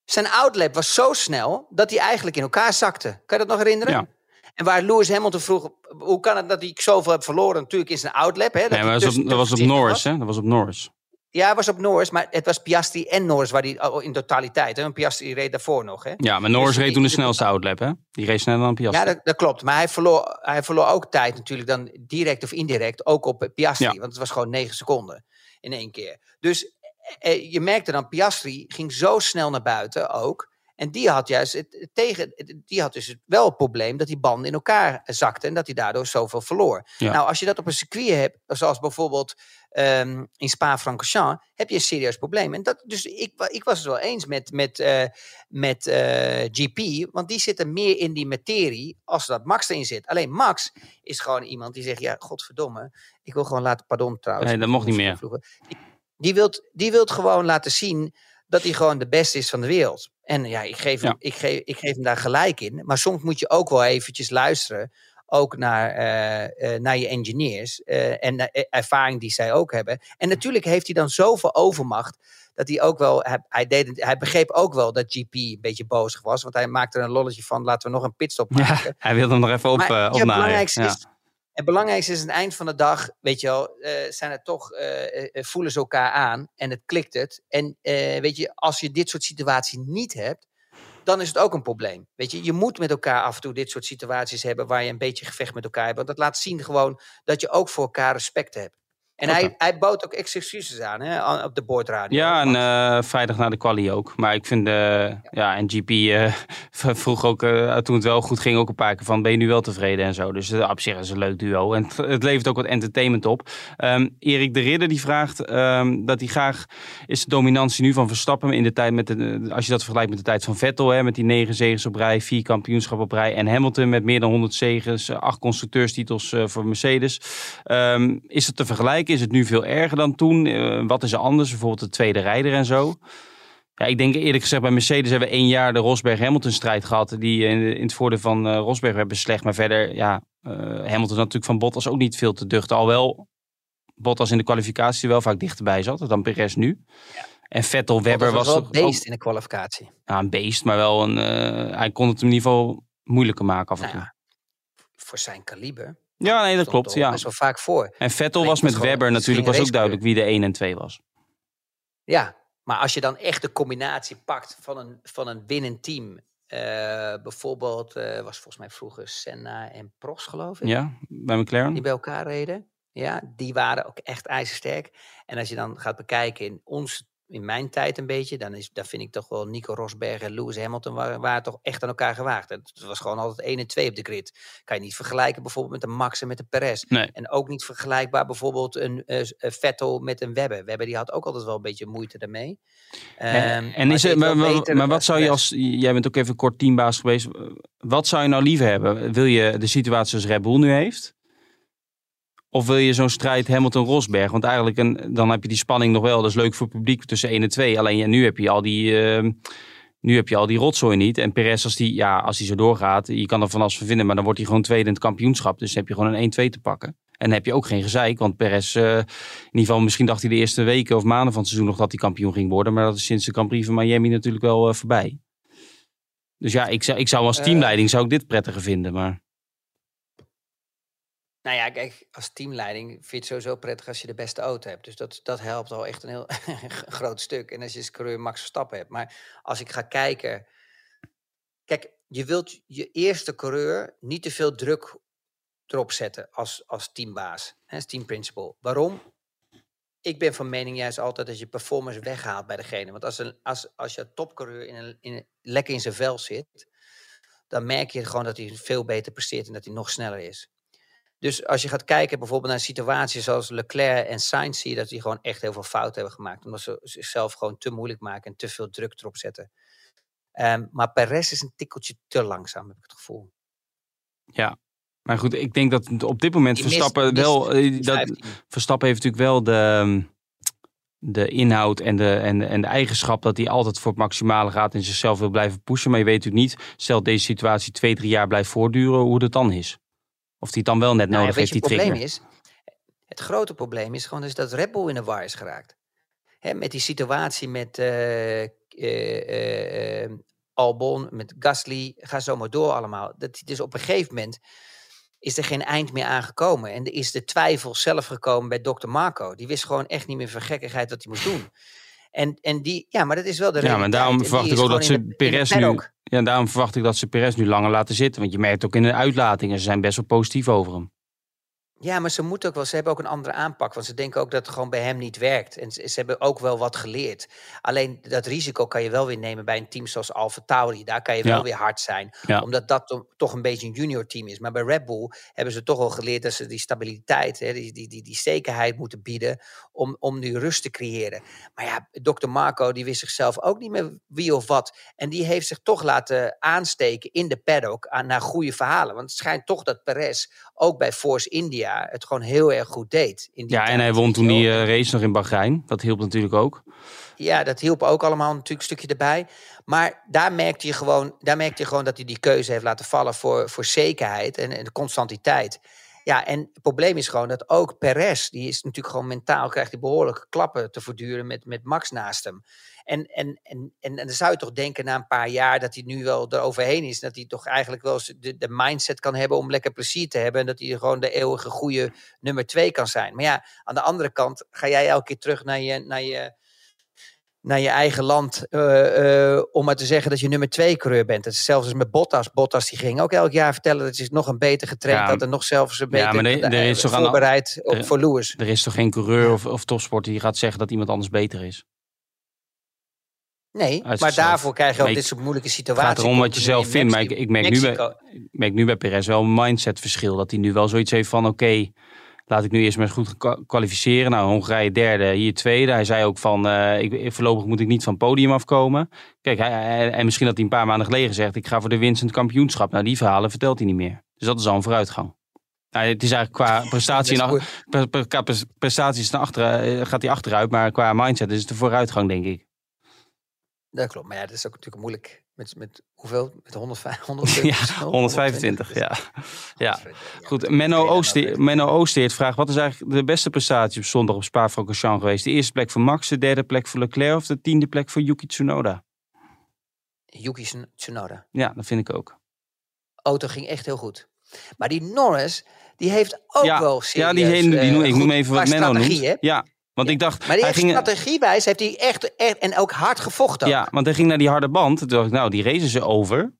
Zijn outlap was zo snel dat hij eigenlijk in elkaar zakte. Kan je dat nog herinneren?
Ja.
En waar Lewis Hamilton vroeg, hoe kan het dat hij zoveel heeft verloren? Natuurlijk in zijn outlap. Hè, dat,
nee, maar dat, was op, dat was op Norris, hè? Dat was op Norris.
Ja, het was op Norris, maar het was Piastri en Norris waar die in totaliteit. Hè? Piastri reed daarvoor nog. Hè?
Ja, maar Norris dus reed toen de snelste outlap, hè? Die reed sneller dan Piastri.
Ja, dat, dat, klopt. Maar hij verloor, hij verloor ook tijd natuurlijk dan direct of indirect, ook op Piastri. Ja. Want het was gewoon negen seconden in één keer. Dus eh, je merkte dan, Piastri ging zo snel naar buiten ook. En die had juist het, tegen, die had dus wel het probleem dat die banden in elkaar zakten en dat hij daardoor zoveel verloor.
Ja.
Nou, als je dat op een circuit hebt, zoals bijvoorbeeld um, in Spa-Francorchamps, heb je een serieus probleem. En dat, dus ik, ik was het wel eens met, met, uh, met uh, GP, want die zitten meer in die materie als dat Max erin zit. Alleen Max is gewoon iemand die zegt, ja, godverdomme, ik wil gewoon laten, pardon trouwens.
Nee, dat mocht niet meer.
Die, die, wilt, die wilt gewoon laten zien dat hij gewoon de beste is van de wereld. En ja, ik geef, hem,
Ja.
ik, geef, ik geef hem daar gelijk in. Maar soms moet je ook wel eventjes luisteren. Ook naar, eh, eh, naar je engineers. eh, en ervaring die zij ook hebben. En natuurlijk heeft hij dan zoveel overmacht. Dat hij ook wel. Hij, hij, deed, hij begreep ook wel dat GP een beetje boos was. Want hij maakte er een lolletje van. Laten we nog een pitstop maken.
Ja, hij wilde hem nog even op,
Maar het belangrijkste
Ja.
is, het belangrijkste is aan het eind van de dag, weet je wel, eh, zijn het toch, eh, eh, voelen ze elkaar aan en het klikt het. En weet je, als je dit soort situaties niet hebt, dan is het ook een probleem. Weet je, je moet met elkaar af en toe dit soort situaties hebben waar je een beetje gevecht met elkaar hebt. Want dat laat zien gewoon dat je ook voor elkaar respect hebt. En hij, hij bood ook excuses aan hè, op de boordradio.
Ja, en eh, vrijdag na de quali ook. Maar ik vind, eh, ja. en GP eh, vroeg ook, toen het wel goed ging, ook een paar keer van, ben je nu wel tevreden en zo. Dus op zich is een leuk duo. En het, het levert ook wat entertainment op. Ehm, Erik de Ridder die vraagt ehm, dat hij graag, is de dominantie nu van Verstappen in de tijd met de, als je dat vergelijkt met de tijd van Vettel, hè, met die negen zegens op rij, vier kampioenschappen op rij en Hamilton met meer dan 100 zegens, acht constructeurstitels voor Mercedes. Ehm, is het te vergelijken? Is het nu veel erger dan toen? Eh, wat is er anders? Bijvoorbeeld de tweede rijder en zo. Ja, ik denk eerlijk gezegd bij Mercedes hebben we één jaar de Rosberg-Hamilton strijd gehad. Die in, in het voordeel van eh, Rosberg hebben slecht. Maar verder, ja, eh, Hamilton natuurlijk van Bottas ook niet veel te duchten. Alhoewel Bottas in de kwalificatie wel vaak dichterbij zat dan Perez nu. En Vettel, Webber was,
een beest
ook
in de kwalificatie.
ja, een beest. Maar wel een, hij kon het hem in ieder geval moeilijker maken af en
Nou
toe.
voor zijn kaliber.
Ja, nee, dat klopt. Ja.
best wel vaak voor.
En Vettel was met Webber
is
natuurlijk was ook duidelijk wie de 1 en 2 was.
Ja, maar als je dan echt de combinatie pakt van een, van een winnend team. eh, bijvoorbeeld, eh, was volgens mij vroeger Senna en Prost, geloof ik.
Ja, bij McLaren.
Die bij elkaar reden. Ja, die waren ook echt ijzersterk. En als je dan gaat bekijken in ons, in mijn tijd een beetje, dan, is, dan vind ik toch wel Nico Rosberg en Lewis Hamilton waren, waren toch echt aan elkaar gewaagd. Het was gewoon altijd 1 en 2 op de grid. Kan je niet vergelijken bijvoorbeeld met de Max en met de Perez.
Nee.
En ook niet vergelijkbaar bijvoorbeeld een eh, eh, Vettel met een Webber. Webber die had ook altijd wel een beetje moeite daarmee. Ehm,
En, en is het, maar, maar- wat zou je als, jij bent ook even kort teambaas geweest, wat zou je nou liever hebben? Wil je de situatie zoals Red Bull nu heeft? Of wil je zo'n strijd Hamilton-Rosberg? Want eigenlijk een, dan heb je die spanning nog wel, dat is leuk voor het publiek tussen 1 en 2. Alleen ja, nu heb je al die, eh, nu heb je al die rotzooi niet. En Perez, als die, ja, als die zo doorgaat, je kan er van alles van vinden, maar dan wordt hij gewoon tweede in het kampioenschap. Dus dan heb je gewoon een 1-2 te pakken. En dan heb je ook geen gezeik, want Perez, eh, in ieder geval misschien dacht hij de eerste weken of maanden van het seizoen nog dat hij kampioen ging worden. Maar dat is sinds de Grand Prix van Miami natuurlijk wel eh, voorbij. Dus ja, ik zou, ik zou als
Eh.
teamleiding zou ik dit prettiger vinden. Maar
Nou ja, kijk, als teamleiding vind je het sowieso prettig als je de beste auto hebt. Dus dat, dat helpt al echt een heel groot stuk. En als je als coureur Max Verstappen hebt. Maar als ik ga kijken... Kijk, je wilt je eerste coureur niet te veel druk erop zetten als, als teambaas. hè, Als teamprincipal. Waarom? Ik ben van mening juist altijd dat je performance weghaalt bij degene. Want als, een, als, als je topcoureur in in lekker in zijn vel zit... dan merk je gewoon dat hij veel beter presteert en dat hij nog sneller is. Dus als je gaat kijken bijvoorbeeld naar situaties zoals Leclerc en Sainz, zie je dat die gewoon echt heel veel fouten hebben gemaakt. Omdat ze zichzelf gewoon te moeilijk maken en te veel druk erop zetten. Ehm, maar Perez is een tikkeltje te langzaam, heb ik het gevoel.
Maar goed, ik denk dat op dit moment
Die
Verstappen
mist
wel. eh, dat,
15.
Verstappen heeft natuurlijk wel de, de inhoud en de, en, de- en de eigenschap dat hij altijd voor het maximale gaat en zichzelf wil blijven pushen. Maar je weet natuurlijk niet, stel deze situatie twee, drie jaar blijft voortduren, hoe het dan is. Of hij het dan wel net
Nou
nodig heeft, die
probleem
trigger.
is, het grote probleem is gewoon dus dat Red Bull in de war is geraakt. Hè, met die situatie met eh, eh, eh, Albon, met Gasly, ga zo maar door allemaal. Dat, dus op een gegeven moment is er geen eind meer aangekomen. En er is de twijfel zelf gekomen bij Dr. Marco. Die wist gewoon echt niet meer van gekkigheid wat hij moest doen. En, en die, ja, maar dat is wel de
Ja, maar daarom verwacht ik ook dat ze
de-
Perez nu. Ja, daarom verwacht ik dat ze Perez nu langer laten zitten. Want je merkt ook in de uitlatingen, ze zijn best wel positief over hem.
Ja, maar ze moeten ook wel. Ze hebben ook een andere aanpak. Want ze denken ook dat het gewoon bij hem niet werkt. En ze, ze hebben ook wel wat geleerd. Alleen dat risico kan je wel weer nemen bij een team zoals Alfa Tauri. Daar kan je wel weer hard zijn.
Ja.
Omdat dat to- toch een beetje een junior team is. Maar bij Red Bull hebben ze toch wel geleerd dat ze die stabiliteit, hè, die, die, die, die zekerheid moeten bieden. Om, om nu rust te creëren. Maar ja, Dr. Marco die wist zichzelf ook niet meer wie of wat. En die heeft zich toch laten aansteken in de paddock aan, naar goede verhalen. Want het schijnt toch dat Perez ook bij Force India het gewoon heel erg goed deed. In die
Ja, en
tijd,
hij won toen die eh, race nog in Bahrein. Dat hielp natuurlijk ook.
Ja, dat hielp ook allemaal natuurlijk een stukje erbij. Maar daar merkte je gewoon, daar merkte je gewoon dat hij die keuze heeft laten vallen voor, voor zekerheid en, en de constantiteit. Ja, en het probleem is gewoon dat ook Perez, die is natuurlijk gewoon mentaal, krijgt hij behoorlijke klappen te verduren met, met Max naast hem. En, en, en, en, en dan zou je toch denken na een paar jaar dat hij nu wel eroverheen is. Dat hij toch eigenlijk wel de, de mindset kan hebben om lekker plezier te hebben. En dat hij gewoon de eeuwige goede nummer twee kan zijn. Maar ja, aan de andere kant ga jij elke keer terug naar je, naar je, naar je eigen land eh, eh, om maar te zeggen dat je nummer twee coureur bent. Het is zelfs als met Bottas. Bottas die ging ook elk jaar vertellen dat hij nog een beter getraind
Ja,
had en nog zelfs een beter
maar er- er is toch aan
voorbereid op,
er-
voor Lewis.
Er is toch geen coureur of, of topsporter die gaat zeggen dat iemand anders beter is?
Nee, maar
zichzelf.
daarvoor krijg je ook dit soort moeilijke
Het
situaties.
gaat erom wat je zelf
in
vindt. Maar ik, ik, merk nu bij, ik merk nu bij Perez wel een mindsetverschil. Dat hij nu wel zoiets heeft van oké, laat ik nu eerst maar eens goed kwa- kwalificeren. Nou, Hongarije derde, hier tweede. Hij zei ook van eh, ik, voorlopig moet ik niet van het podium afkomen. Kijk, hij, en misschien had hij een paar maanden geleden gezegd ik ga voor de winst in het kampioenschap. Nou, die verhalen vertelt hij niet meer. Dus dat is al een vooruitgang. Nou, het is eigenlijk qua prestatie, en prestaties naar achteren, eh, gaat hij achteruit. Maar qua mindset is het de vooruitgang, denk ik.
Dat klopt, maar ja, dat is ook natuurlijk moeilijk. Met, met hoeveel? Met 105, 100
Ja, 125, ja. Ja. Goed, Menno, Ooster, Menno Oosteert vraagt... wat is eigenlijk de beste prestatie op zondag op Spa-Francorchamps geweest? De eerste plek voor Max, de derde plek voor Leclerc... of de tiende plek voor Yuki Tsunoda?
Yuki Tsun- Tsunoda.
Ja, dat vind ik ook.
Auto ging echt heel goed. Maar die Norris, die heeft ook
ja,
wel serieus...
ja, die, heen, die
eh,
ik noem even wat Menno noemt.
hè?
Ja, want ik dacht...
Maar die
hij ging,
strategiewijs heeft hij echt, echt... En ook hard gevochten.
ja, want hij ging naar die harde band. Toen dacht ik, nou, die racen ze over.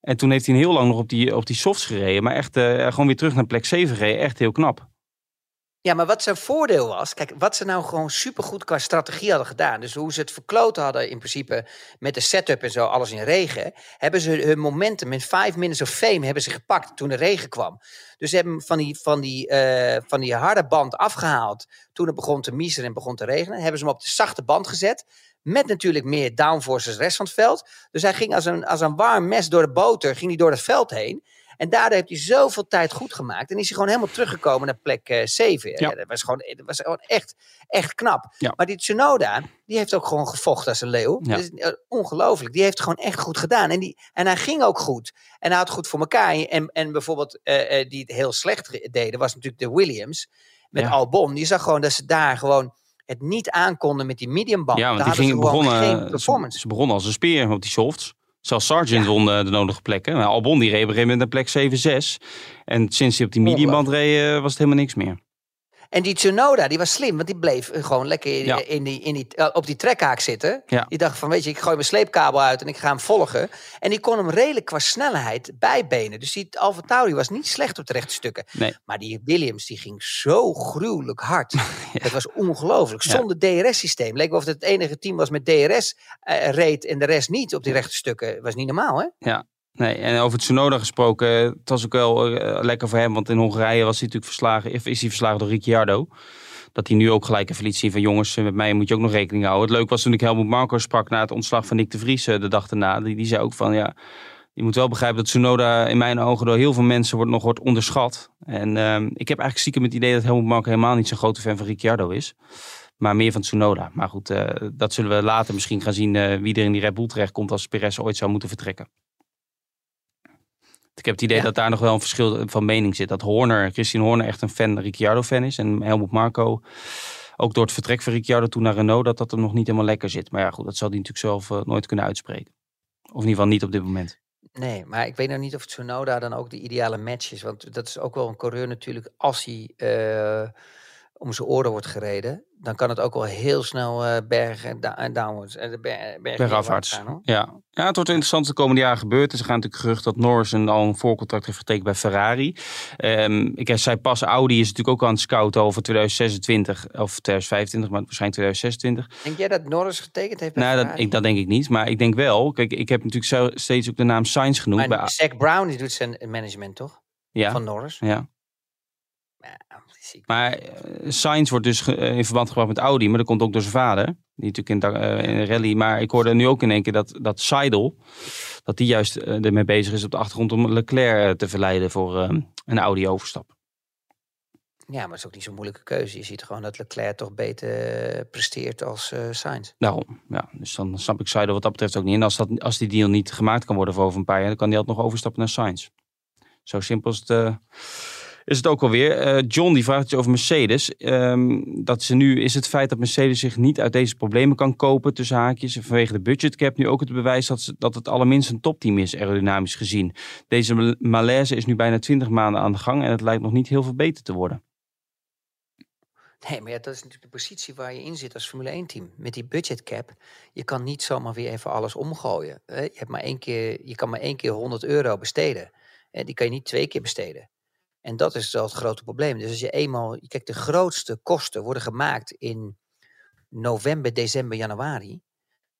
En toen heeft hij heel lang nog op die, op die softs gereden. Maar echt eh, gewoon weer terug naar plek 7 gereden. Echt heel knap.
Ja, maar wat zijn voordeel was, kijk, wat ze nou gewoon supergoed qua strategie hadden gedaan, dus hoe ze het verkloten hadden in principe met de setup en zo, alles in regen, hebben ze hun momentum in five minutes of fame hebben ze gepakt toen de regen kwam. Dus ze hebben van die, van die, eh, van die harde band afgehaald toen het begon te miezeren en begon te regenen, hebben ze hem op de zachte band gezet. Met natuurlijk meer downforce als rest van het veld. Dus hij ging als een, als een warm mes door de boter, ging hij door het veld heen. En daardoor heeft hij zoveel tijd goed gemaakt. En is hij gewoon helemaal teruggekomen naar plek 7.
Ja.
Ja. dat was gewoon, dat was gewoon echt, echt knap.
Ja.
Maar die Tsunoda, die heeft ook gewoon gevochten als een leeuw.
Ja.
Dat is eh, ongelooflijk. Die heeft het gewoon echt goed gedaan. En, die, en hij ging ook goed. En hij had goed voor elkaar. En, en bijvoorbeeld eh, eh, die het heel slecht deden, was natuurlijk de Williams. Met. Albon. Die zag gewoon dat ze daar gewoon het niet aankonden met die mediumband.
Ja, want
Daar
die gingen
gewoon
begonnen,
geen
ze,
performance.
ze begonnen als een speer op die softs. Zelfs Sargent
Ja.
won eh, de nodige plekken. Albon die reed op een gegeven moment naar plek 7-6. En sinds hij op die mediumband reed, eh, was het helemaal niks meer.
En die Tsunoda, die was slim, want die bleef eh, gewoon lekker in,
Ja.
in die, in die, eh, op die trekhaak zitten.
Ja.
Die dacht van, weet je, ik gooi mijn sleepkabel uit en ik ga hem volgen. En die kon hem redelijk qua snelheid bijbenen. Dus die Alfa Tauri was niet slecht op de rechte stukken.
Nee.
Maar die Williams, die ging zo gruwelijk hard. Dat was ongelooflijk.
Ja.
Zonder DRS-systeem. Leek wel of het het enige team was met DRS eh, reed en de rest niet op die rechte stukken. was niet normaal, hè?
Nee, en over Tsunoda gesproken, het was ook wel eh, lekker voor hem. Want in Hongarije was hij natuurlijk verslagen, is hij verslagen door Ricciardo. Dat hij nu ook gelijk even liet zien van jongens, eh, met mij moet je ook nog rekening houden. Het leuk was toen ik Helmut Marko sprak na het ontslag van Nick de Vries eh, de dag daarna. Die, zei ook van ja, je moet wel begrijpen dat Tsunoda in mijn ogen door heel veel mensen wordt, nog wordt onderschat. En ehm, ik heb eigenlijk stiekem het idee dat Helmut Marko helemaal niet zo'n grote fan van Ricciardo is. Maar meer van Tsunoda. Maar goed, dat zullen we later misschien gaan zien wie er in die Red Bull terechtkomt als Perez ooit zou moeten vertrekken. Ik heb het idee
Ja.
dat daar nog wel een verschil van mening zit. Dat Horner, Christian Horner echt een fan, Ricciardo-fan is. En Helmut Marco, ook door het vertrek van Ricciardo toen naar Renault, dat dat hem nog niet helemaal lekker zit. Maar ja, goed, dat zal hij natuurlijk zelf eh, nooit kunnen uitspreken. Of in ieder geval niet op dit moment.
Nee, maar ik weet nog niet of Tsunoda dan ook de ideale match is. Want dat is ook wel een coureur natuurlijk. Als hij eh, om zijn oren wordt gereden, dan kan het ook wel heel snel eh, bergen en downwards. En de ber bergen
Bergafwaarts.
gaan, hoor.
Ja. ja, het wordt interessant de komende jaren gebeurd. Er gaan natuurlijk gerucht dat Norris een, al een voorcontract heeft getekend bij Ferrari. Ehm, ik zei pas, Audi is natuurlijk ook aan het scouten over 2026 of 2025, maar waarschijnlijk 2026.
Denk jij dat Norris getekend heeft bij
Nou, dat, ik, dat denk ik niet. Maar ik denk wel, kijk, ik heb natuurlijk zo, steeds ook de naam Sainz genoemd.
Maar
bij,
Zack Brown die doet zijn management toch?
ja,
Van Norris.
Ja,
ziek.
Maar eh, Sainz wordt dus eh, in verband gebracht met Audi, maar dat komt ook door zijn vader. Die natuurlijk in, een rally. Maar ik hoorde nu ook in één keer dat, dat Seidel, dat die juist ermee bezig is op de achtergrond om Leclerc te verleiden voor eh, een Audi overstap.
Ja, maar het is ook niet zo'n moeilijke keuze. Je ziet gewoon dat Leclerc toch beter presteert als Sainz.
Daarom, ja. Dus dan snap ik Seidel wat dat betreft ook niet. En als, dat, als die deal niet gemaakt kan worden voor over een paar jaar, dan kan hij altijd nog overstappen naar Sainz. Zo simpel is het, is het ook alweer. Eh John die vraagt iets over Mercedes. Ehm, dat ze nu, is het feit dat Mercedes zich niet uit deze problemen kan kopen, tussen haakjes, en vanwege de budgetcap, nu ook het bewijs dat, ze, dat het allerminst een topteam is, aerodynamisch gezien. Deze mal- malaise is nu bijna 20 maanden aan de gang en het lijkt nog niet heel veel beter te worden.
Nee, maar ja, dat is natuurlijk de positie waar je in zit als Formule 1 team. Met die budget cap, je kan niet zomaar weer even alles omgooien. Je, hebt maar één keer, je kan maar één keer 100 euro besteden. Die kan je niet twee keer besteden. En dat is wel het grote probleem. Dus als je eenmaal, kijk, de grootste kosten worden gemaakt in november, december, januari.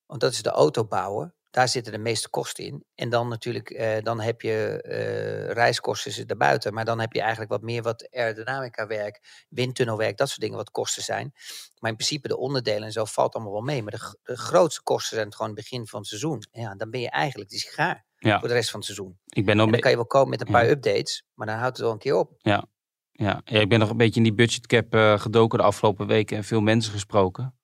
Want dat is de auto bouwen. Daar zitten de meeste kosten in. En dan natuurlijk, eh, dan heb je uh, reiskosten zitten buiten. Maar dan heb je eigenlijk wat meer wat aerodynamica werk, windtunnelwerk, dat soort dingen wat kosten zijn. Maar in principe de onderdelen en zo valt allemaal wel mee. Maar de, de grootste kosten zijn het gewoon begin van het seizoen. Ja, dan ben je eigenlijk die sigaar ja. voor de rest van het seizoen. Ik ben nog dan kan je wel komen met een paar updates, maar dan houdt het wel een keer op.
Ja, ja. ja ik ben nog een beetje in die budgetcap uh, gedoken de afgelopen weken en veel mensen gesproken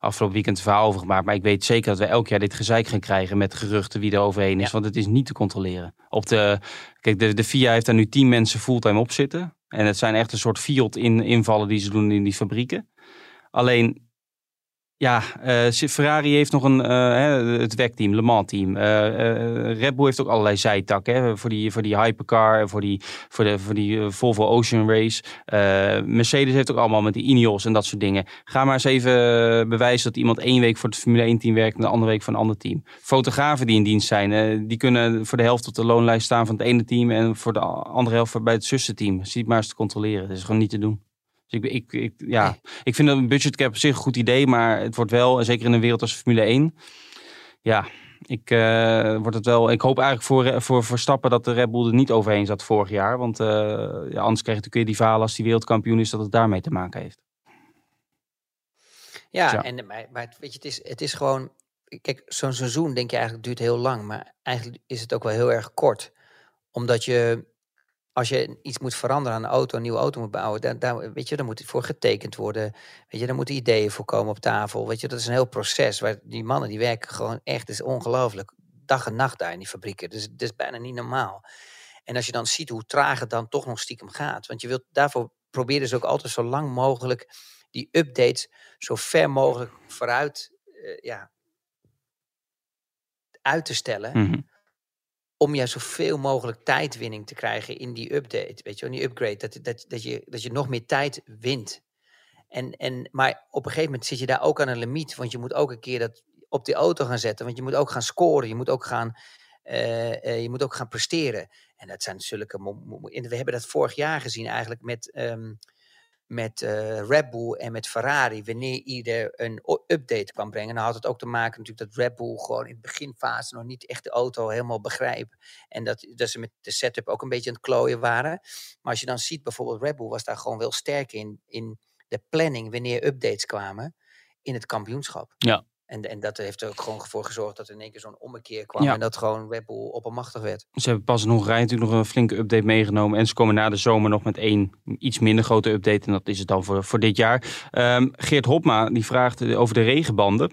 afgelopen weekend een verhaal over gemaakt. Maar ik weet zeker dat we elk jaar dit gezeik gaan krijgen met geruchten wie er overheen is. Want het is niet te controleren. Op de, kijk, de, de FIA heeft daar nu tien mensen fulltime op zitten. En het zijn echt een soort field in, invallen die ze doen in die fabrieken. Alleen ja, uh, Ferrari heeft nog een, uh, het WEC-team, Le Mans-team. Uh, Red Bull heeft ook allerlei zijtakken voor, die, voor die hypercar, voor die, voor de, voor die Volvo Ocean Race. Mercedes heeft ook allemaal met die Ineos en dat soort dingen. Ga maar eens even bewijzen dat iemand één week voor het Formule 1-team werkt en de andere week voor een ander team. Fotografen die in dienst zijn, die kunnen voor de helft op de loonlijst staan van het ene team en voor de andere helft bij het zussenteam. Zie maar eens te controleren. Dat is gewoon niet te doen. Dus ik, ik, ik, ja, ik vind een budgetcap op zich een goed idee, maar het wordt wel, zeker in een wereld als Formule 1, ja, ik, uh, wordt het wel, ik hoop eigenlijk voor, voor Verstappen dat de Red Bull er niet overheen zat vorig jaar. Want uh, ja, anders krijg je natuurlijk die verhalen als die wereldkampioen is dat het daarmee te maken heeft.
Ja, en maar, maar weet je, het is, het is gewoon, kijk, zo'n seizoen denk je eigenlijk duurt heel lang, maar eigenlijk is het ook wel heel erg kort. Omdat je als je iets moet veranderen aan een auto, een nieuwe auto moet bouwen, dan, dan, weet je, dan moet het voor getekend worden. Weet je, dan moeten ideeën voor komen op tafel. Weet je, dat is een heel proces. Waar die mannen die werken gewoon echt, is ongelooflijk. Dag en nacht daar in die fabrieken. Dus het is bijna niet normaal. En als je dan ziet hoe traag het dan toch nog stiekem gaat. Want je wilt daarvoor proberen ze ook altijd zo lang mogelijk die updates zo ver mogelijk vooruit uh, ja, uit te stellen. Mm om juist zoveel mogelijk tijdwinning te krijgen in die update, weet je, in die upgrade, dat, dat, dat, je, dat je nog meer tijd wint. En, en, maar op een gegeven moment zit je daar ook aan een limiet, want je moet ook een keer dat op die auto gaan zetten, want je moet ook gaan scoren, je moet ook gaan, uh, je moet ook gaan presteren. En dat zijn zulke, we hebben dat vorig jaar gezien eigenlijk met um, met uh, Red Bull en met Ferrari, wanneer ieder een update kwam brengen. Dan had het ook te maken natuurlijk dat Red Bull gewoon in de beginfase nog niet echt de auto helemaal begrijpt. En dat, dat ze met de setup ook een beetje aan het klooien waren. Maar als je dan ziet, bijvoorbeeld Red Bull was daar gewoon wel sterk in, in de planning wanneer updates kwamen in het kampioenschap.
Ja.
En, en dat heeft er ook gewoon voor gezorgd dat er in één keer zo'n ommekeer kwam. En dat gewoon Red Bull oppermachtig werd.
Ze hebben pas in Hongarije natuurlijk nog een flinke update meegenomen. En ze komen na de zomer nog met één iets minder grote update. En dat is het dan voor, voor dit jaar. Um, Geert Hopma die vraagt over de regenbanden.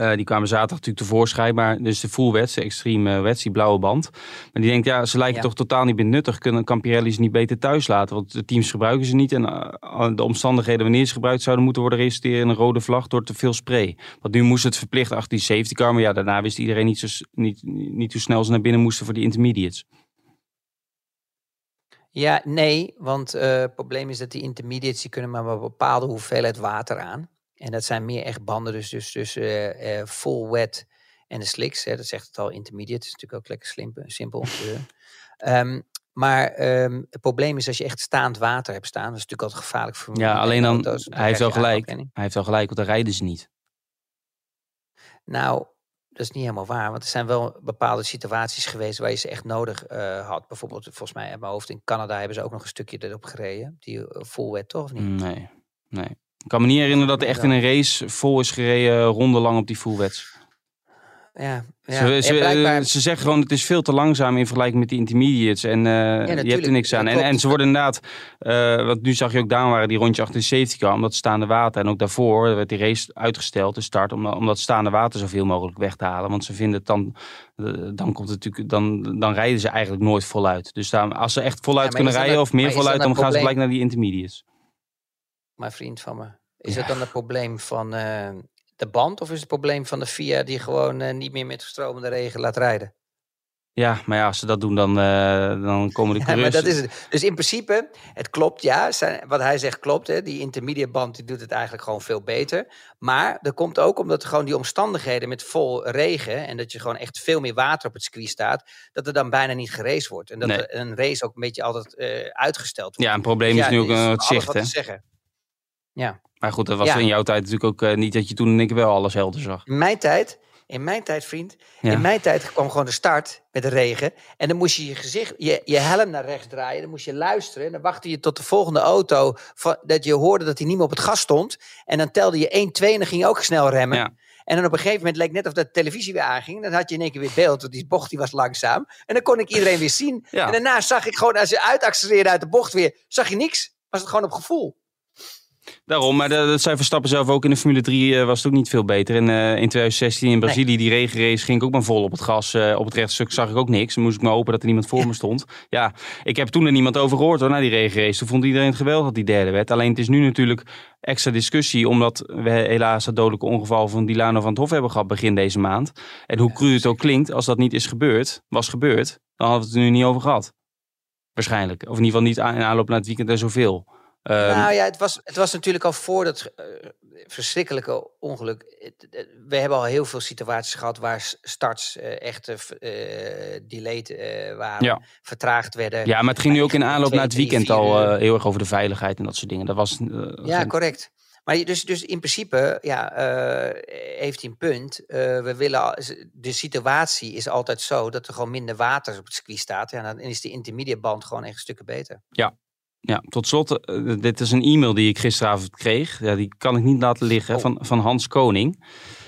Uh, die kwamen zaterdag natuurlijk tevoorschijn. Maar dus de full wets, de extreme uh, wets, die blauwe band. Maar die denkt, ja, ze lijken toch totaal niet benuttig. Kunnen Campirelli ze niet beter thuis laten? Want de teams gebruiken ze niet. En uh, de omstandigheden wanneer ze gebruikt zouden moeten worden... resulteren in een rode vlag door te veel spray. Want nu moest het verplicht achter die safety car. Maar ja, daarna wist iedereen niet, zo, niet, niet hoe snel ze naar binnen moesten voor die intermediates.
Ja, nee, want het probleem is dat die intermediates... die kunnen maar een bepaalde hoeveelheid water aan... En dat zijn meer echt banden, dus, dus tussen uh, full wet en de slicks. Hè, dat zegt het al, intermediate. Dat is natuurlijk ook lekker slim, simpel. um, maar um, het probleem is als je echt staand water hebt staan. Dat is natuurlijk altijd gevaarlijk voor
Ja, alleen dan, auto's, hij heeft wel gelijk. Hij heeft wel gelijk, want dan rijden ze niet.
Nou, dat is niet helemaal waar. Want er zijn wel bepaalde situaties geweest waar je ze echt nodig uh, had. Bijvoorbeeld, volgens mij uit mijn hoofd in Canada hebben ze ook nog een stukje erop gereden. Die full wet, toch? Of niet?
Nee, nee. Ik kan me niet herinneren dat er echt in een race vol is gereden, ronde lang op die fullwets.
Ja, ja.
Ze, ze, blijkbaar... ze, zeggen gewoon het is veel te langzaam in vergelijking met die intermediates. En uh, ja, je hebt er niks aan. En, en, ze worden inderdaad, uh, want nu zag je ook daar waren die rondje achter de safety car, omdat staande water. En ook daarvoor werd die race uitgesteld, de start, om, om dat staande water zoveel mogelijk weg te halen. Want ze vinden het dan, dan komt het natuurlijk, dan, dan rijden ze eigenlijk nooit voluit. Dus daar, als ze echt voluit ja, kunnen rijden of meer voluit, dan gaan ze gelijk naar die intermediates
maar vriend van me. Is ja. dat dan het probleem van uh, de band of is het probleem van de FIA die gewoon uh, niet meer met stromende regen laat rijden?
Ja, maar ja, als ze dat doen, dan, uh, dan komen de
ja,
coureurs...
maar dat is het. Dus in principe, het klopt, ja. Zijn, wat hij zegt klopt. Hè. Die intermediate band die doet het eigenlijk gewoon veel beter. Maar dat komt ook omdat gewoon die omstandigheden met vol regen... en dat je gewoon echt veel meer water op het circuit staat... dat er dan bijna niet geraced wordt. En dat
Nee.
er een race ook een beetje altijd eh, uitgesteld wordt.
Ja, een probleem
Dus
is nu ook
er
eh, het zicht,
wat
hè?
te zeggen. Ja.
Maar goed, dat was
Ja.
in jouw tijd natuurlijk ook eh, niet dat je toen en ik wel alles helder zag.
In mijn tijd, in mijn tijd, vriend,
Ja.
in mijn tijd kwam gewoon de start met de regen. En dan moest je je gezicht, je, je helm naar rechts draaien. Dan moest je luisteren. En dan wachtte je tot de volgende auto, van, dat je hoorde dat hij niet meer op het gas stond. En dan telde je 1, 2 en dan ging je ook snel remmen.
Ja.
En dan op een gegeven moment leek net of de televisie weer aanging. Dan had je in één keer weer beeld, want die bocht die was langzaam. En dan kon ik iedereen weer zien.
Ja.
En daarna zag ik gewoon, als je uitaccelereerde uit de bocht weer, zag je niks. Was het gewoon op gevoel.
Daarom, maar dat, zei Verstappen zelf ook in de Formule 3 eh, was het ook niet veel beter. En eh, in 2016 in Brazilië, die regenrace, ging ik ook maar vol op het gas. Eh, op het rechtstuk zag ik ook niks. Dan moest ik maar hopen dat er niemand voor me stond. Ja, ik heb toen er niemand over gehoord hoor, na die regenrace. Toen vond iedereen het geweldig dat die derde werd. Alleen het is nu natuurlijk extra discussie, omdat we helaas het dodelijke ongeval van Dilano van het Hof hebben gehad begin deze maand. En hoe cru het ook klinkt, als dat niet is gebeurd, was gebeurd, dan hadden we het er nu niet over gehad. Waarschijnlijk. Of in ieder geval niet in aanloop naar het weekend en zoveel. Ehm,
nou ja, het was, het was natuurlijk al voor dat eh, verschrikkelijke ongeluk. Het- We hebben al heel veel situaties gehad waar starts eh, echt eh, eh, delayed eh, waren,
Ja.
vertraagd werden.
Ja, maar het ging nu ook in aanloop
twee,
naar het weekend al eh, heel erg over de veiligheid en dat soort dingen. Dat was. eh,
Ja,
geen-
correct. Maar dus, dus in principe ja, eh, heeft hij een punt. Eh, we willen, al- de situatie is altijd zo dat er gewoon minder water op het circuit staat. Ja, dan is de intermediate band gewoon echt stukken beter.
Ja, tot slot, eh, dit is een e-mail die ik gisteravond kreeg. Ja, die kan ik niet laten liggen,
Oh.
van, van Hans Koning.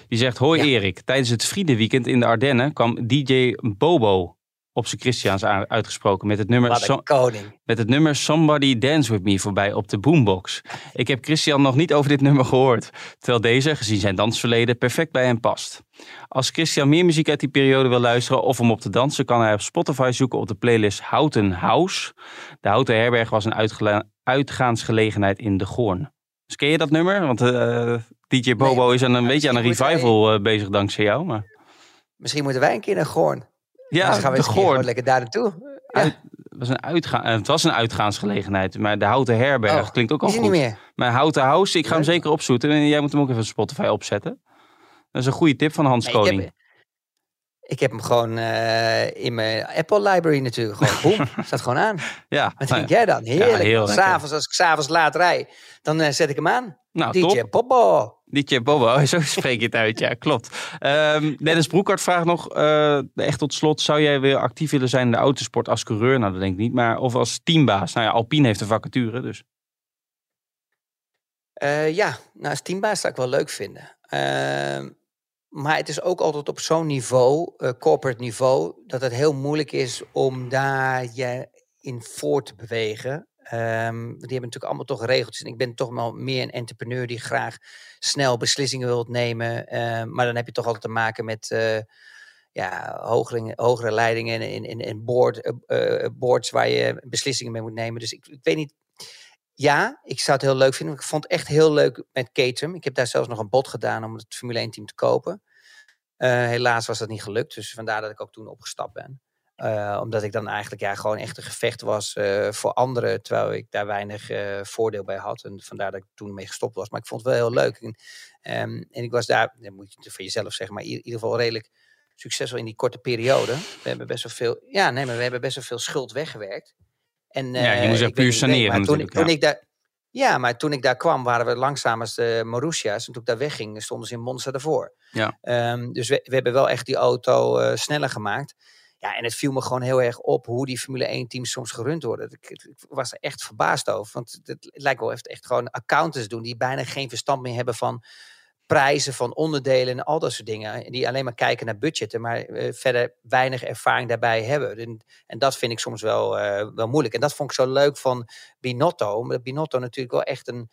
Die zegt, hoi
Ja.
Erik, tijdens het Friedenweekend in de Ardennen kwam DJ Bobo op zijn Christiaans uitgesproken met het nummer,
Wat een
So-
koning.
met het nummer Somebody Dance With Me voorbij op de boombox. Ik heb Christian nog niet over dit nummer gehoord, terwijl deze, gezien zijn dansverleden, perfect bij hem past. Als Christian meer muziek uit die periode wil luisteren of om op te dansen, kan hij op Spotify zoeken op de playlist Houten House. De Houten Herberg was een uitgaansgelegenheid in De Goorn. Dus ken je dat nummer? Want eh, DJ Bobo is aan een, beetje aan een revival eh, bezig dankzij jou. Maar...
Misschien moeten wij een keer naar Goorn.
Ja,
dan gaan we gewoon lekker daar naartoe. Ja.
Uit- was een uitga- eh, het was een uitgaansgelegenheid, maar de Houten Herberg
Oh,
klinkt ook al
is
goed.
niet meer.
Maar Houten House, ik ga hem zeker opzoeken. En jij moet hem ook even Spotify opzetten. Dat is een goede tip van Hans
Nee, ik,
Koning.
heb, ik heb hem gewoon eh, in mijn Apple library natuurlijk. Gewoon, boem, staat gewoon aan.
Ja,
Wat
nou,
denk jij dan? Heerlijk.
heel lekker.
s'avonds, als ik s'avonds laat rij, dan eh, zet ik hem aan.
nou,
DJ
top. DJ Bobo, zo spreek je het uit. Ja, klopt. Ehm Dennis Broekhart vraagt nog, eh, echt tot slot, zou jij weer actief willen zijn in de autosport als coureur? Nou, dat denk ik niet, maar of als teambaas. Nou ja, Alpine heeft een vacature, dus.
Eh, ja, nou, als teambaas zou ik wel leuk vinden. Ehm, maar het is ook altijd op zo'n niveau, eh, corporate niveau, dat het heel moeilijk is om daar je in voor te bewegen. Ehm, die hebben natuurlijk allemaal toch regeltjes. En ik ben toch wel meer een entrepreneur die graag snel beslissingen wilt nemen. Ehm, maar dan heb je toch altijd te maken met eh, ja, hogere, hogere leidingen en, board, eh, eh, boards waar je beslissingen mee moet nemen. Dus ik, weet niet. Ja, ik zou het heel leuk vinden. Ik vond het echt heel leuk met Caterham. Ik heb daar zelfs nog een bod gedaan om het Formule 1 team te kopen. Helaas was dat niet gelukt. Dus vandaar dat ik ook toen opgestapt ben. Eh, omdat ik dan eigenlijk ja, gewoon echt een gevecht was eh, voor anderen. Terwijl ik daar weinig eh, voordeel bij had. En vandaar dat ik toen mee gestopt was. Maar ik vond het wel heel leuk. En, ehm, en ik was daar, dat moet je voor jezelf zeggen, maar in ieder geval redelijk succesvol in die korte periode. We hebben best wel veel, ja, nee, maar we hebben best wel veel schuld weggewerkt. En,
Ja, je moest echt puur saneren
maar toen,
natuurlijk,
toen
ja.
ik daar, ja, maar toen ik daar kwam, waren we langzaam als de Marussia's. En toen ik daar wegging, stonden ze in Monza ervoor.
Ja.
Ehm, dus we, we hebben wel echt die auto sneller gemaakt. Ja, en het viel me gewoon heel erg op hoe die Formule 1 teams soms gerund worden. Ik, ik- was er echt verbaasd over. Want het, het lijkt wel echt, echt gewoon accountants doen die bijna geen verstand meer hebben van prijzen, van onderdelen en al dat soort dingen. Die alleen maar kijken naar budgetten, maar eh, verder weinig ervaring daarbij hebben. En, en dat vind ik soms wel, eh, wel moeilijk. En dat vond ik zo leuk van Binotto. Omdat Binotto natuurlijk wel echt een.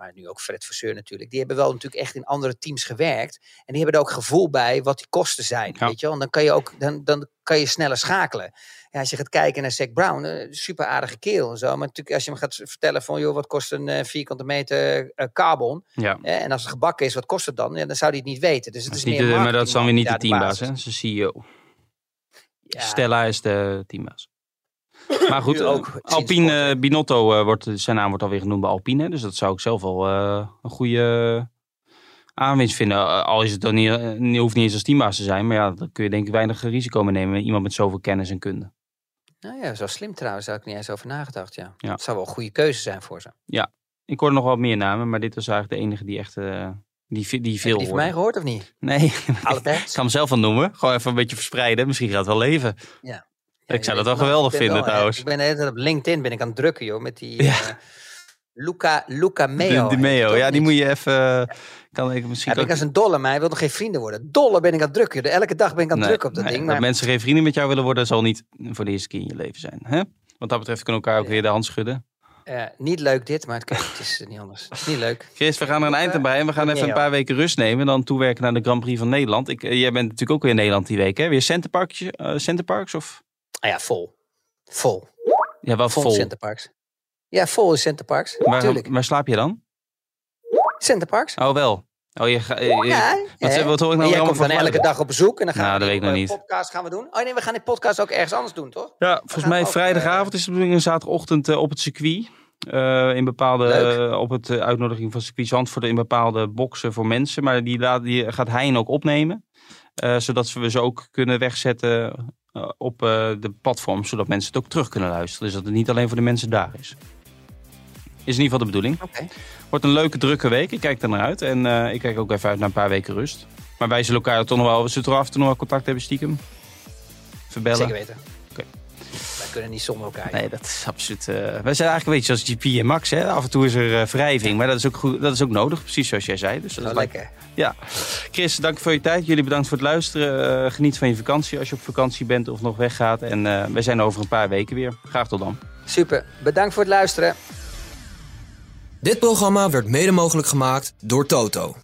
Maar nu ook Fred Vasseur natuurlijk. Die hebben wel natuurlijk echt in andere teams gewerkt. En die hebben er ook gevoel bij wat die kosten zijn.
Ja.
Weet je wel? En dan kan je ook dan, dan kan je sneller schakelen. Ja, als je gaat kijken naar Zack Brown, eh, super aardige kerel en zo. Maar natuurlijk als je hem gaat vertellen van, joh, wat kost een eh, vierkante meter eh, carbon?
Ja.
Hè, en als het gebakken is, wat kost het dan? Ja, dan zou hij het niet weten. Dus het
Dat
is
is niet
meer
de- maar dat is dan weer niet de teambaas, hè? Dat is de CEO.
Ja.
Stella is de teambaas. Maar goed,
ook,
Alpine eh, Binotto eh, wordt, zijn naam wordt alweer genoemd bij Alpine. Dus dat zou ik zelf wel eh, een goede aanwinst vinden. Eh, al is het dan niet, eh, hoeft niet eens als teambaas te zijn. Maar ja, dan kun je denk ik weinig risico mee nemen. met Iemand met zoveel kennis en kunde.
Nou ja, zo slim trouwens, daar heb ik niet eens over nagedacht. Ja.
Ja.
Het zou wel een goede keuze zijn voor ze.
Ik hoorde nog wel meer namen, maar dit was eigenlijk de enige die echt eh, die, die
Heb
veel
je die van mij gehoord of niet?
Nee, ik kan hem zelf wel noemen. Gewoon even een beetje verspreiden. Misschien gaat het wel leven.
Ja,
Ik zou dat wel geweldig vinden
wel, eh,
trouwens.
Ik ben de hele tijd op LinkedIn ben ik aan het drukken, joh, met die
Ja.
eh, Luca, Luca Meo.
De, de
heet
Meo, ja, die moet je even... Kan ik misschien
Heb
ook...
ik als een dolle, maar hij wil nog geen vrienden worden. Dolle ben ik aan het drukken. joh. Elke dag ben ik aan het
Nee,
drukken op dat
nee,
ding.
Dat
Maar
mensen geen vrienden met jou willen worden, zal niet voor de eerste keer in je leven zijn. Hè? Wat dat betreft kunnen we elkaar ook
Ja.
weer de hand schudden.
eh, niet leuk dit, maar het, kan- het is niet anders. Het is niet leuk.
Chris, we gaan er een eind aan bij en we gaan even een paar weken rust nemen. En dan toewerken naar de Grand Prix van Nederland. Ik, eh, jij bent natuurlijk ook weer in Nederland die week, hè? Weer Centerparks? eh Centerparks of?
Ah ja, vol. Vol.
Ja, wel
Vol,
vol.
Centerparks. Ja, vol is Centerparks. Natuurlijk.
waar slaap je dan?
Centerparks.
Oh, wel. Oh, je, ga- je-
Ja,
wat,
ja.
wat hoor ik nou
jij komt
van
dan elke dag op bezoek en dan gaan
Nou,
we
dat
die
weet ik nog
eh, podcast gaan we doen. Oh nee, we gaan die podcast ook ergens anders doen, toch?
Ja, volgens
gaan
mij vrijdagavond is de bedoeling en zaterdagochtend eh, op het circuit. Eh, in bepaalde, op het uitnodiging van circuit Zandvoort in bepaalde boxen voor mensen. Maar die, laat, die gaat Hein ook opnemen. Zodat we ze ook kunnen wegzetten op eh, de platform. Zodat mensen het ook terug kunnen luisteren. Dus dat het niet alleen voor de mensen daar is. Is in ieder geval de bedoeling.
Oké.
Wordt een leuke, drukke week. Ik kijk er naar uit. En eh, ik kijk ook even uit naar een paar weken rust. Maar wij zullen elkaar toch nog wel... We zullen toch af en toe nog wel contact hebben stiekem? Verbellen?
Zeker weten. Kunnen niet zonder elkaar.
Nee, dat is absoluut. eh, wij zijn eigenlijk een beetje zoals GP en Max. Hè? Af en toe is er eh, wrijving, maar dat is, ook goed, dat is ook nodig, precies zoals jij zei. Dus dat is
lekker.
Ja. Chris, dank voor je tijd. Jullie bedankt voor het luisteren. Eh, geniet van je vakantie als je op vakantie bent of nog weggaat. En eh, wij zijn er over een paar weken weer. Graag tot dan.
Super. Bedankt voor het luisteren.
Dit programma werd mede mogelijk gemaakt door Toto.